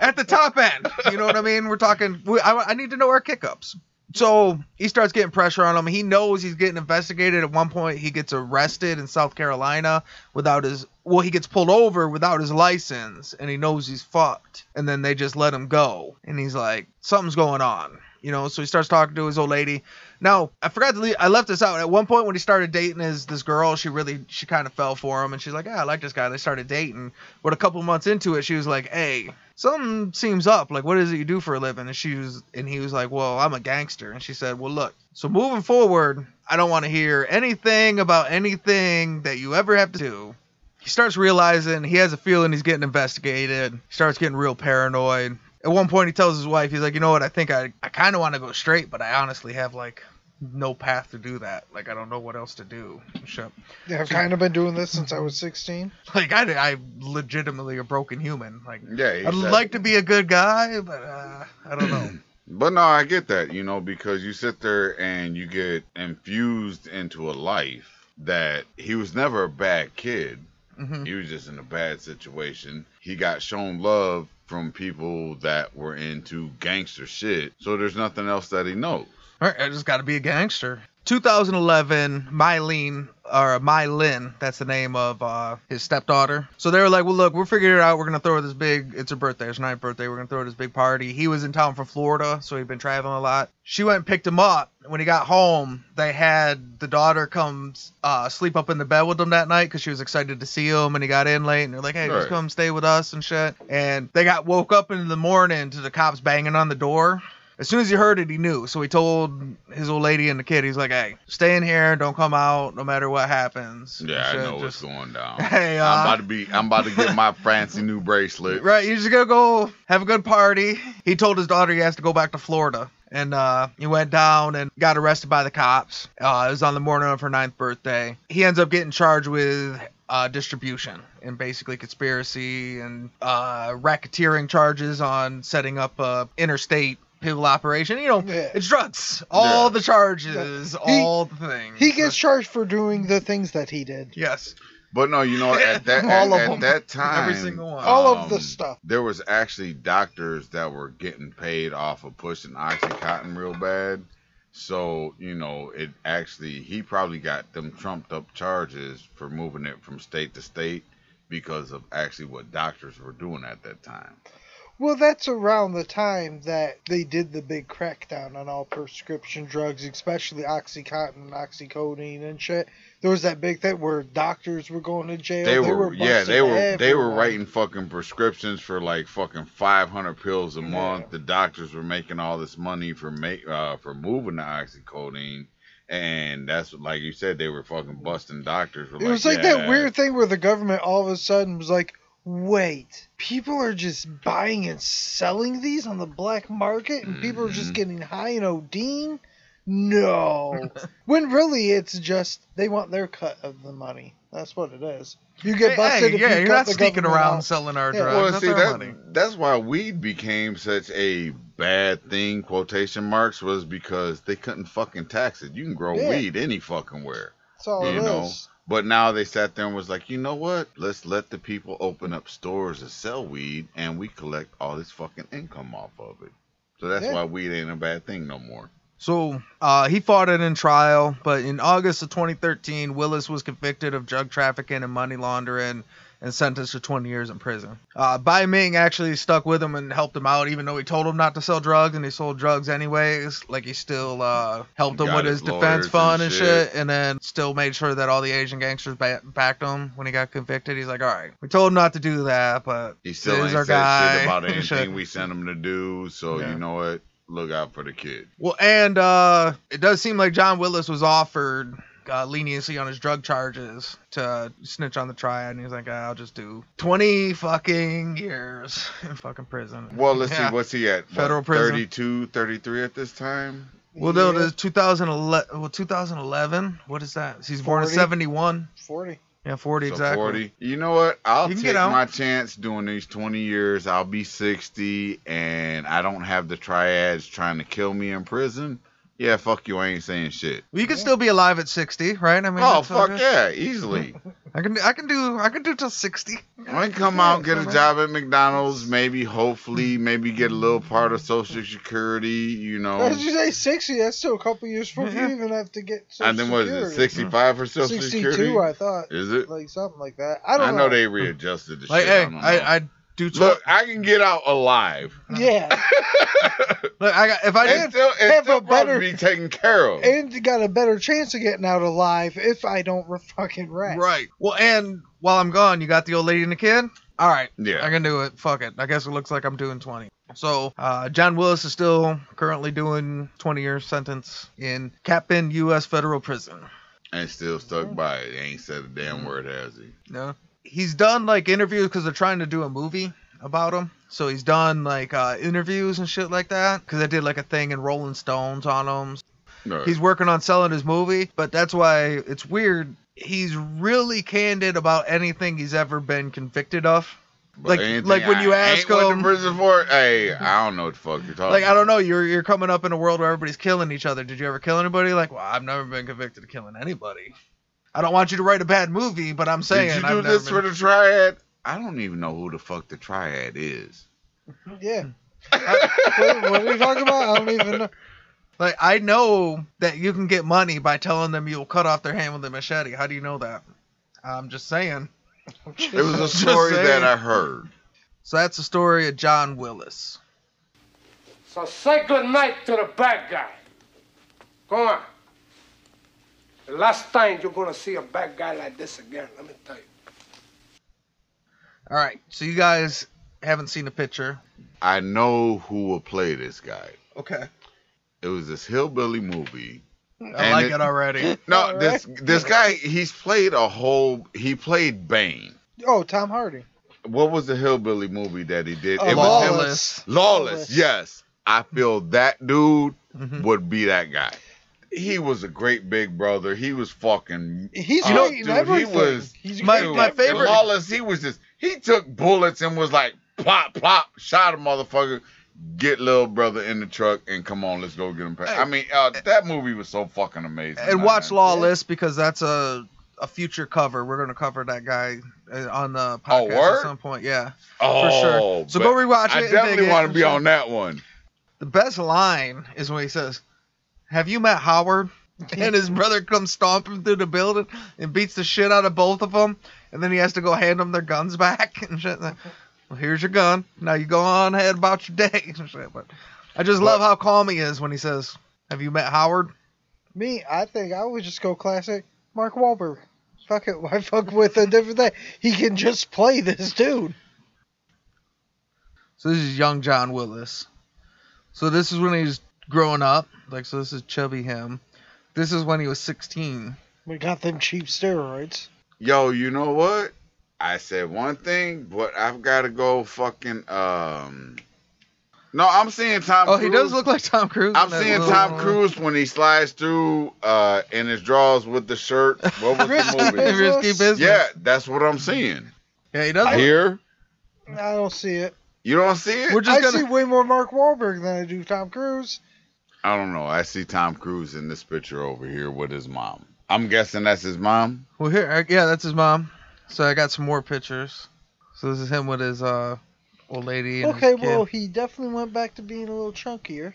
S2: at the top end? You know what I mean? We're talking. We, I, I need to know our kickups. So he starts getting pressure on him. He knows he's getting investigated. At one point, he gets arrested in South Carolina without his. Well, he gets pulled over without his license, and he knows he's fucked. And then they just let him go. And he's like, something's going on. You know, so he starts talking to his old lady. Now, I forgot to leave. I left this out. At one point, when he started dating his this girl, she really she kind of fell for him, and she's like, "Yeah, I like this guy." They started dating, but a couple months into it, she was like, "Hey, something seems up. Like, what is it you do for a living?" And she was, and he was like, "Well, I'm a gangster." And she said, "Well, look. So moving forward, I don't want to hear anything about anything that you ever have to do." He starts realizing he has a feeling he's getting investigated. He starts getting real paranoid. At one point, he tells his wife, he's like, you know what? I think I, I kind of want to go straight, but I honestly have like no path to do that. Like I don't know what else to do. Shit.
S4: Yeah, I've kind of been doing this since I was 16.
S2: Like I, I'm legitimately a broken human. Like
S3: Yeah, he
S2: I'd
S3: said-
S2: like to be a good guy, but uh, I don't know.
S3: But no, I get that, you know, because you sit there and you get infused into a life that he was never a bad kid.
S2: Mhm.
S3: He was just in a bad situation. He got shown love from people that were into gangster shit. So there's nothing else that he knows.
S2: All right, I just got to be a gangster. 2011, Mylene or Mylin, that's the name of uh, his stepdaughter. So they were like, "Well, look, we're figuring it out. We're gonna throw this big. It's her birthday. It's her ninth birthday. We're gonna throw this big party." He was in town from Florida, so he'd been traveling a lot. She went and picked him up. When he got home, they had the daughter come uh, sleep up in the bed with him that night because she was excited to see him. And he got in late, and they're like, "Hey, just
S3: Right.
S2: come stay with us and shit." And they got woke up in the morning to the cops banging on the door. As soon as he heard it, he knew. So he told his old lady and the kid, he's like, "Hey, stay in here. Don't come out, no matter what happens."
S3: Yeah, I know
S2: just,
S3: what's going down.
S2: Hey, uh,
S3: I'm about to be I'm about to get my fancy new bracelet.
S2: Right, he's just gonna go have a good party. He told his daughter he has to go back to Florida. And uh, he went down and got arrested by the cops. Uh, it was on the morning of her ninth birthday. He ends up getting charged with uh, distribution and basically conspiracy and uh, racketeering charges on setting up a interstate pill operation. You know,
S4: Yeah.
S2: it's drugs. All
S3: Yeah.
S2: the charges,
S4: He-
S2: all the things.
S4: He gets charged for doing the things that he did.
S2: yes.
S3: But no, you know, at that
S2: All
S3: at,
S2: of
S3: at that time,
S2: Every single one.
S4: All of the
S3: um,
S4: stuff.
S3: There was actually doctors that were getting paid off of pushing OxyContin real bad. So, you know, it actually, he probably got them trumped up charges for moving it from state to state because of actually what doctors were doing at that time.
S4: Well, that's around the time that they did the big crackdown on all prescription drugs, especially OxyContin, and oxycodone, and shit. There was that big thing where doctors were going to jail.
S3: They were, yeah,
S4: busting
S3: they were, they were writing fucking prescriptions for like fucking 500 pills a
S4: Yeah.
S3: month. The doctors were making all this money for make, uh, for moving the oxycodone. And that's like you said, they were fucking busting doctors. Were
S4: It was like
S3: yeah.
S4: that weird thing where the government all of a sudden was like, wait, people are just buying and selling these on the black market and people are just
S3: Mhm.
S4: getting high in Odine? No. when really it's just they want their cut of the money. That's what it is. You get busted
S2: hey,
S4: if
S2: yeah,
S4: you
S2: you're
S4: cut
S2: not
S4: the
S2: sneaking around
S4: out.
S2: selling our
S4: Yeah.
S2: drugs.
S3: Well,
S2: That's
S3: see,
S2: our
S3: that,
S2: money.
S3: that's why weed became such a bad thing, quotation marks, was because they couldn't fucking tax it. You can grow
S4: Yeah.
S3: weed any fucking where.
S4: That's all it
S3: you know.
S4: is.
S3: But now they sat there and was like, you know what? Let's let the people open up stores to sell weed and we collect all this fucking income off of it. So that's
S4: Yeah.
S3: why weed ain't a bad thing no more.
S2: So uh, he fought it in trial, but in August of 2013, Willis was convicted of drug trafficking and money laundering and sentenced to 20 years in prison. Uh, Bai Ming actually stuck with him and helped him out, even though he told him not to sell drugs, and he sold drugs anyways. Like he still uh, helped him with
S3: his
S2: his defense fund
S3: and
S2: and
S3: shit.
S2: and then still made sure that all the Asian gangsters ba- backed him when he got convicted. He's like, all right, we told him not to do that, but
S3: He still ain't
S2: our
S3: said
S2: guy.
S3: shit about anything we sent him to do. So
S2: Yeah.
S3: you know what? Look out for the kid.
S2: Well, and uh, it does seem like John Willis was offered uh, leniency on his drug charges to snitch on the triad, and he's like, "I'll just do 20 fucking years in fucking prison."
S3: Well, let's
S2: Yeah.
S3: see. What's he at? What,
S2: Federal prison.
S3: 32, 33 at this time?
S2: Well, no,
S4: Yeah,
S2: there's 2011. Well, 2011. What is that? He's born in 71.
S4: 40.
S2: Yeah, 40
S3: So
S2: exactly.
S3: 40. You know what? I'll
S2: You can
S3: take
S2: get out.
S3: my chance doing these 20 years. I'll be 60 and I don't have the triads trying to kill me in prison. Yeah, fuck you, I ain't saying shit.
S2: Well, you can still be alive at 60, right? I mean,
S3: Oh
S2: that's all
S3: fuck
S2: good.
S3: yeah, easily.
S2: I can I can do I can do till 60.
S3: I can come out, get a job at McDonald's, maybe, hopefully, maybe get a little part of Social Security, you know.
S4: As you say, 60, that's still a couple years from
S2: Yeah.
S4: you even have to get Social
S3: And then what is it,
S4: Security.
S3: 65 for Social
S4: 62,
S3: Security?
S4: I thought.
S3: Is it?
S4: Like something like that. I don't
S3: I
S4: know.
S3: know they readjusted the
S2: Like,
S3: shit.
S2: hey,
S3: I, don't know.
S2: I I do tw-
S3: Look, I can get out alive.
S4: Yeah.
S2: look, I got if I
S3: and
S2: did
S3: still,
S4: have
S3: still
S4: a better-
S3: be taken care of.
S4: and got a better chance of getting out alive if I don't re- fucking rat.
S2: right. Well, and while I'm gone, you got the old lady and the kid. All right,
S3: Yeah.
S2: I can do it. Fuck it. I guess it looks like I'm doing 20. So, uh, John Willis is still currently doing 20 year sentence in Cap U.S. federal prison.
S3: and still stuck by it. He ain't said a damn word, has he?
S2: No. He's done like interviews because they're trying to do a movie about him. So he's done like uh, interviews and shit like that. Because I did like a thing in Rolling Stones on him.
S3: No.
S2: He's working on selling his movie, but that's why it's weird. He's really candid about anything he's ever been convicted of.
S3: But
S2: like- like when you
S3: I
S2: ask him-
S3: to prison for, hey, I don't know what the fuck you're talking.
S2: Like I don't know, you're you're coming up in a world where everybody's killing each other. Did you ever kill anybody? Like, well, I've never been convicted of killing anybody. I don't want you to write a bad movie, but I'm saying
S3: Did you
S2: I've
S3: do
S2: never
S3: this
S2: been-
S3: for the triad? I don't even know who the fuck the triad is.
S4: Yeah. what, what are you talking about? I don't even know.
S2: Like I know that you can get money by telling them you'll cut off their hand with a machete. How do you know that? I'm just saying.
S3: It was a story that I heard.
S2: So that's the story of John Willis.
S7: So say good night to the bad guy. Go on. The last time you're gonna see a bad guy like this again, let me tell you.
S2: All right, so you guys haven't seen the picture.
S3: I know who will play this guy.
S2: Okay.
S3: It was this hillbilly movie.
S2: I like
S3: it-
S2: it, already.
S3: No,
S4: All
S3: this this guy he's played a whole. He played Bane.
S4: Oh, Tom Hardy.
S3: What was the hillbilly movie that he did?
S4: Oh,
S3: it was him.
S2: Lawless.
S3: Lawless.
S4: Lawless.
S3: Yes, I feel that dude
S2: Mhm.
S3: would be that guy. He was a great big brother. He was fucking.
S4: He's
S3: Oh,
S4: great
S3: dude, he was-
S4: He's
S2: My- my favorite-
S3: Lawless. He was just. He took bullets and was like plop plop, shot a motherfucker. Get little brother in the truck and come on, let's go get him.
S2: Hey.
S3: I mean, uh, that movie was so fucking amazing.
S2: And watch. Lawless because that's a a future cover. We're gonna cover that guy uh, on the
S3: Oh,
S2: podcast
S3: word?
S2: at some point. Yeah,
S3: Oh,
S2: for sure. So go rewatch it.
S3: I definitely want to be on that one.
S2: The best line is when he says, "Have you met Howard?" And his brother comes stomping through the building and beats the shit out of both of them, and then he has to go hand them their guns back and shit. Well, here's your gun. Now you go on ahead about your day and shit. But I just love how calm he is when he says, "Have you met Howard?"
S4: Me, I think I would just go classic Mark Wahlberg. Fuck it, why fuck with a different thing? He can just play this dude.
S2: So this is young John Willis. So this is when he was growing up. Like so, this is chubby him. This is when he was 16.
S4: We got them cheap steroids.
S3: Yo, you know what? I said one thing, but I've got to go fucking. Um, no, I'm seeing Tom.
S2: Oh,
S3: Cruise.
S2: he does look like Tom Cruise.
S3: I'm seeing
S2: little-
S3: Tom Cruise when he slides through uh, in his drawers with the shirt. What was
S4: Risky
S3: the movie?
S4: business.
S2: Risky business.
S3: Yeah, that's what I'm seeing.
S2: Yeah, he does. look-
S3: Here,
S4: I don't see it.
S3: you don't see it.
S2: We're just
S4: I
S2: gonna.
S4: see way more Mark Wahlberg than I do Tom Cruise.
S3: I don't know. I see Tom Cruise in this picture over here with his mom. I'm guessing that's his mom.
S2: Well, here, uh, yeah, that's his mom. So I got some more pictures. So this is him with his uh old lady. And
S4: Okay,
S2: his kid.
S4: well, he definitely went back to being a little chunkier.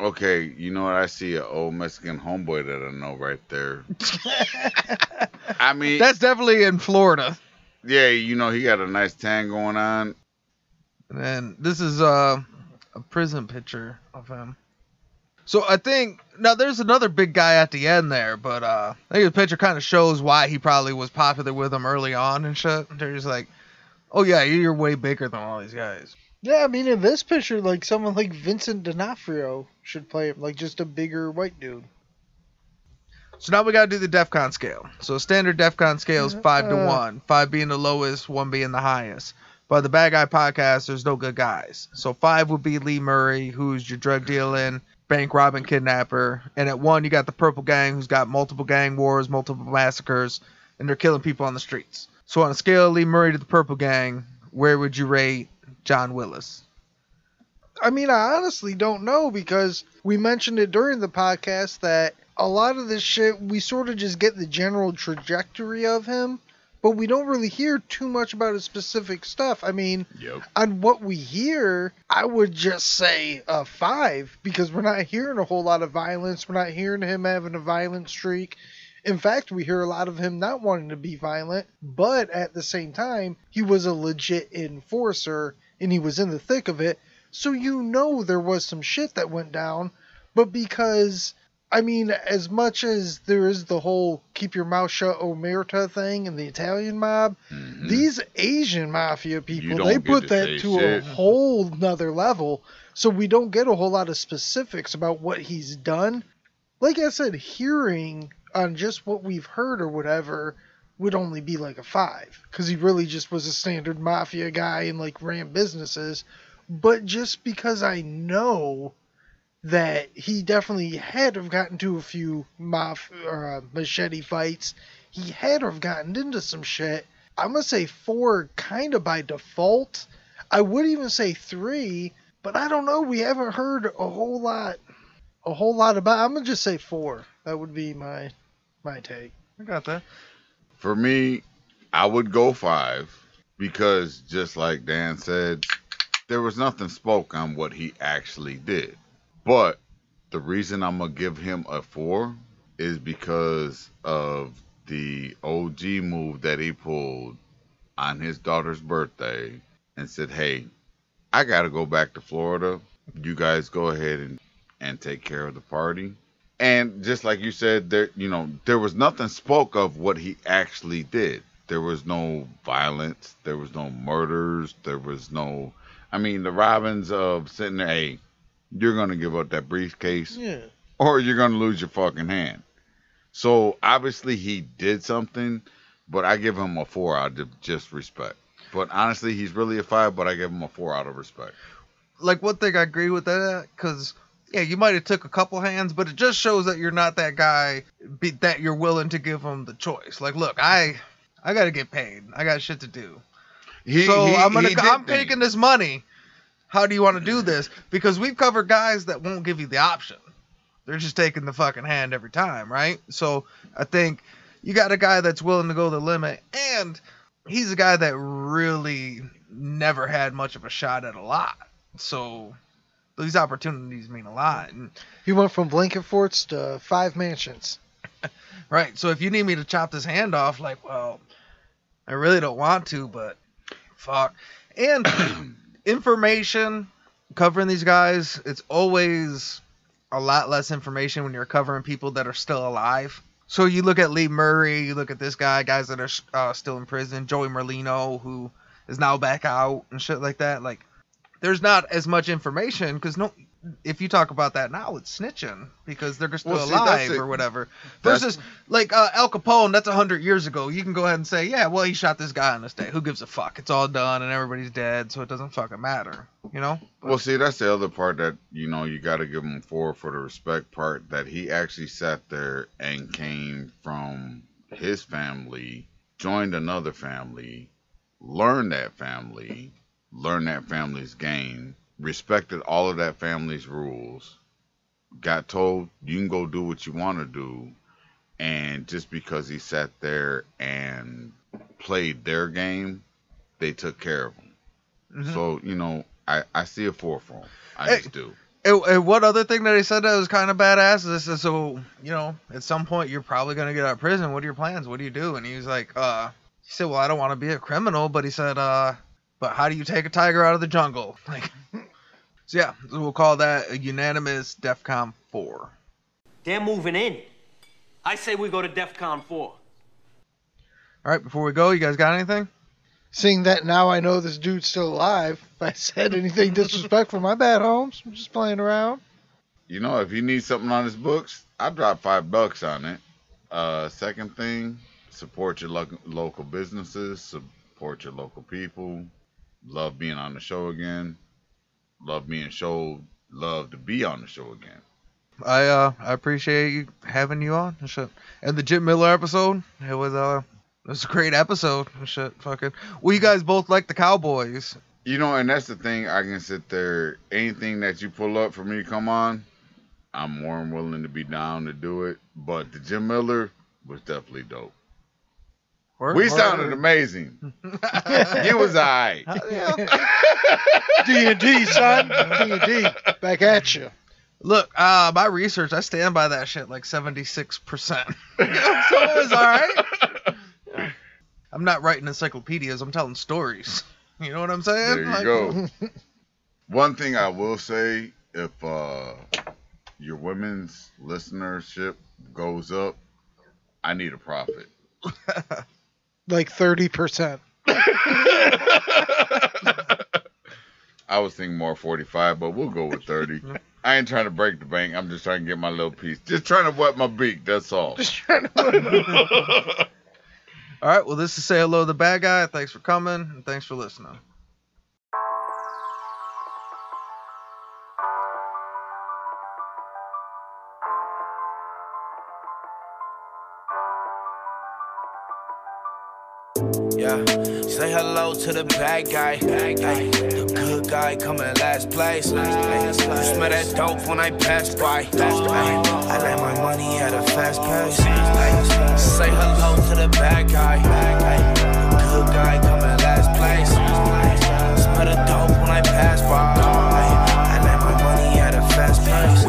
S3: Okay, you know what? I see an old Mexican homeboy that I know right there. I mean,
S2: that's definitely in Florida.
S3: yeah, you know, he got a nice tan going on.
S2: And then this is uh, a prison picture of him. So I think now there's another big guy at the end there, but uh, I think the picture kind of shows why he probably was popular with him early on and shit. They're just like, oh yeah, you're way bigger than all these guys.
S4: Yeah, I mean, in this picture, like someone like Vincent D'Onofrio should play him, like just a bigger white dude.
S2: So now we gotta do the DEFCON scale. So standard DEFCON scale is five to
S4: Uh.
S2: one, five being the lowest, one being the highest. But the Bad Guy podcast, there's no good guys. So five would be Lee Murray, who's your drug dealing, bank robbing, kidnapper, and at one you got the Purple Gang, who's got multiple gang wars, multiple massacres, and they're killing people on the streets. So on a scale of Lee Murray to the Purple Gang, where would you rate John Willis?
S4: I mean, I honestly don't know because we mentioned it during the podcast that a lot of this shit we sort of just get the general trajectory of him, but we don't really hear too much about his specific stuff. I mean,
S3: Yep.
S4: on what we hear, I would just say a five because we're not hearing a whole lot of violence. We're not hearing him having a violent streak. In fact, we hear a lot of him not wanting to be violent, but at the same time, he was a legit enforcer and he was in the thick of it. So you know there was some shit that went down, but because I mean, as much as there is the whole keep your mouth shut omerta thing and the Italian mob,
S3: Mhm.
S4: these Asian mafia people, they put
S3: to
S4: that to
S3: shit.
S4: a whole nother level. So we don't get a whole lot of specifics about what he's done. Like I said, hearing on just what we've heard or whatever would only be like a five because he really just was a standard mafia guy and like ran businesses. But just because I know that he definitely had to have gotten to a few maf- or, uh, machete fights. He had to have gotten into some shit. I'm gonna say four, kind of by default. I would even say three, but I don't know. We haven't heard a whole lot, a whole lot about. I'm gonna just say four. That would be my my take.
S2: I got that.
S3: For me, I would go five because just like Dan said, there was nothing spoke on what he actually did. But the reason I'm gonna give him a four is because of the OG move that he pulled on his daughter's birthday and said, Hey, I gotta go back to Florida. You guys go ahead and, and take care of the party. And just like you said, there you know, there was nothing spoke of what he actually did. There was no violence, there was no murders, there was no I mean the Robins of sitting there, hey, you're gonna give up that briefcase
S4: Yeah.
S3: or you're gonna lose your fucking hand. So obviously he did something, but I give him a four out of just respect. But honestly, he's really a five, but I give him a four out of respect.
S2: Like one thing I agree with that because yeah, you might have took a couple hands, but it just shows that you're not that guy be, that you're willing to give him the choice. Like, look, I I gotta get paid. I got shit to do.
S3: He,
S2: so
S3: he-
S2: I'm gonna I'm taking this money. How do you want to do mm-hmm. this? Because we've covered guys that won't give you the option. They're just taking the fucking hand every time, right? So I think you got a guy that's willing to go the limit, and he's a guy that really never had much of a shot at a lot. So these opportunities mean a lot. And,
S4: He went from blanket forts to five mansions.
S2: right. So if you need me to chop this hand off, like, well, I really don't want to, but fuck. And information covering these guys, it's always a lot less information when you're covering people that are still alive. So you look at Lee Murray, you look at this guy, guys that are uh, still in prison, Joey Merlino, who is now back out and shit like that. Like, there's not as much information because no, if you talk about that now, it's snitching because they're still
S3: Well, see,
S2: alive or whatever. Versus like uh, Al Capone, that's a hundred years ago. You can go ahead and say, yeah, well, he shot this guy on this day. Who gives a fuck? It's all done and everybody's dead, so it doesn't fucking matter. You know?
S3: Well, see, that's the other part that you know you got to give him for for the respect part that he actually sat there and came from his family, joined another family, learned that family, learned that family's game, respected all of that family's rules, got told you can go do what you want to do, and just because he sat there and played their game, they took care of him.
S2: Mhm.
S3: So you know, I I see a four for him. I
S2: Hey.
S3: just do.
S2: And, and one other thing that he said that was kind of badass is this is so you know at some point you're probably gonna get out of prison. What are your plans? What do you do? And he was like, uh, he said, well, I don't want to be a criminal, but he said, uh, but how do you take a tiger out of the jungle? Like, so yeah, so we'll call that a unanimous DEFCON four.
S5: They're moving in. I say we go to DEFCON 4.
S2: All right, before we go, you guys got anything?
S4: Seeing that now I know this dude's still alive. If I said anything disrespectful, my bad, Holmes. I'm just playing around.
S3: You know, if you need something on his books, I drop five bucks on it. Uh, second thing, support your lo- local businesses, support your local people. Love being on the show again. Love being showed. Love to be on the show again.
S2: I uh I appreciate you having you on and shit. And the Jim Miller episode, it was uh it was a great episode and shit. Fucking. Well, you guys both like the Cowboys,
S3: You know, and that's the thing. I can sit there. Anything that you pull up for me to come on, I'm more than willing to be down to do it. But the Jim Miller was definitely dope.
S2: Word,
S3: We
S2: word.
S3: sounded amazing. you was alright.
S4: D and D, son. D and D. Back at you.
S2: Look, uh, my research, I stand by that shit like 76%. so it was all right. I'm not writing encyclopedias, I'm telling stories. You know what I'm saying?
S3: There you
S2: Like,
S3: go. One thing I will say, if uh, your women's listenership goes up, I need a profit.
S4: Like thirty percent.
S3: I was thinking more 45, but we'll go with 30. I ain't trying to break the bank. I'm just trying to get my little piece. Just trying to wet my beak. That's all.
S2: All right, well, this is Say Hello to the Bad Guy. Thanks for coming, and thanks for listening.
S1: Say hello to the bad guy. Ay, the good guy coming last place. Ay, you smell that dope when I pass by. Ay, I let my money at a fast pace. Ay, say hello to the bad guy. Ay, the good guy coming last place. Smell the dope when I pass by.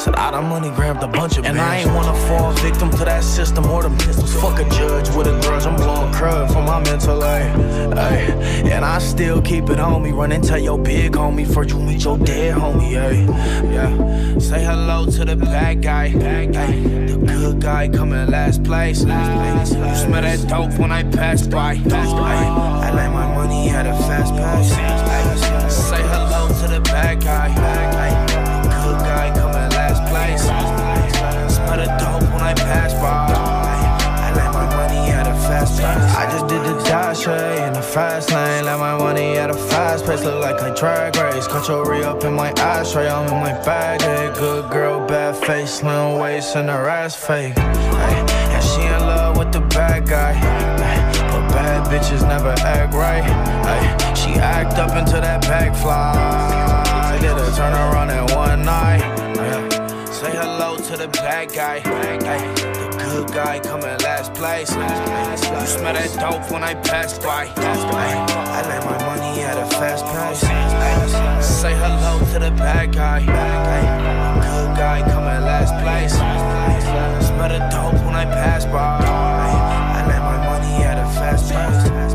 S1: Said I done money grabbed a bunch of And I ain't wanna fall victim to that system or the pistols. Fuck a judge with a grudge, I'm blowing crud for my mental, ay, ay. And I still keep it on me, run and tell your big homie first you meet your dead homie, ay. Yeah, say hello to the bad guy, ay. The good guy coming last place, ay. You smell that dope when I pass by, ay. I like my money at a fast pace, ay. Say hello to the bad guy, The dope when I pass by. I let my money at a fast pace. I just did the dash hey, in the fast lane. Let my money at a fast pace. Look like a drag race. Cut your re up in my ashtray. I'm in my bag. Hey, good girl, bad face, slim waist, and her ass fake. Hey, and she in love with the bad guy. But bad bitches never act right. She act up into that bag fly. I did a turn around in one night. Say hello to the bad guy. Ay, the good guy coming last place. You smell that dope when I pass by. Ay, I let my money at a fast pace. Ay, say hello to the bad guy. The good guy coming last place. Smell the dope when I pass by. I let my money at a fast pace.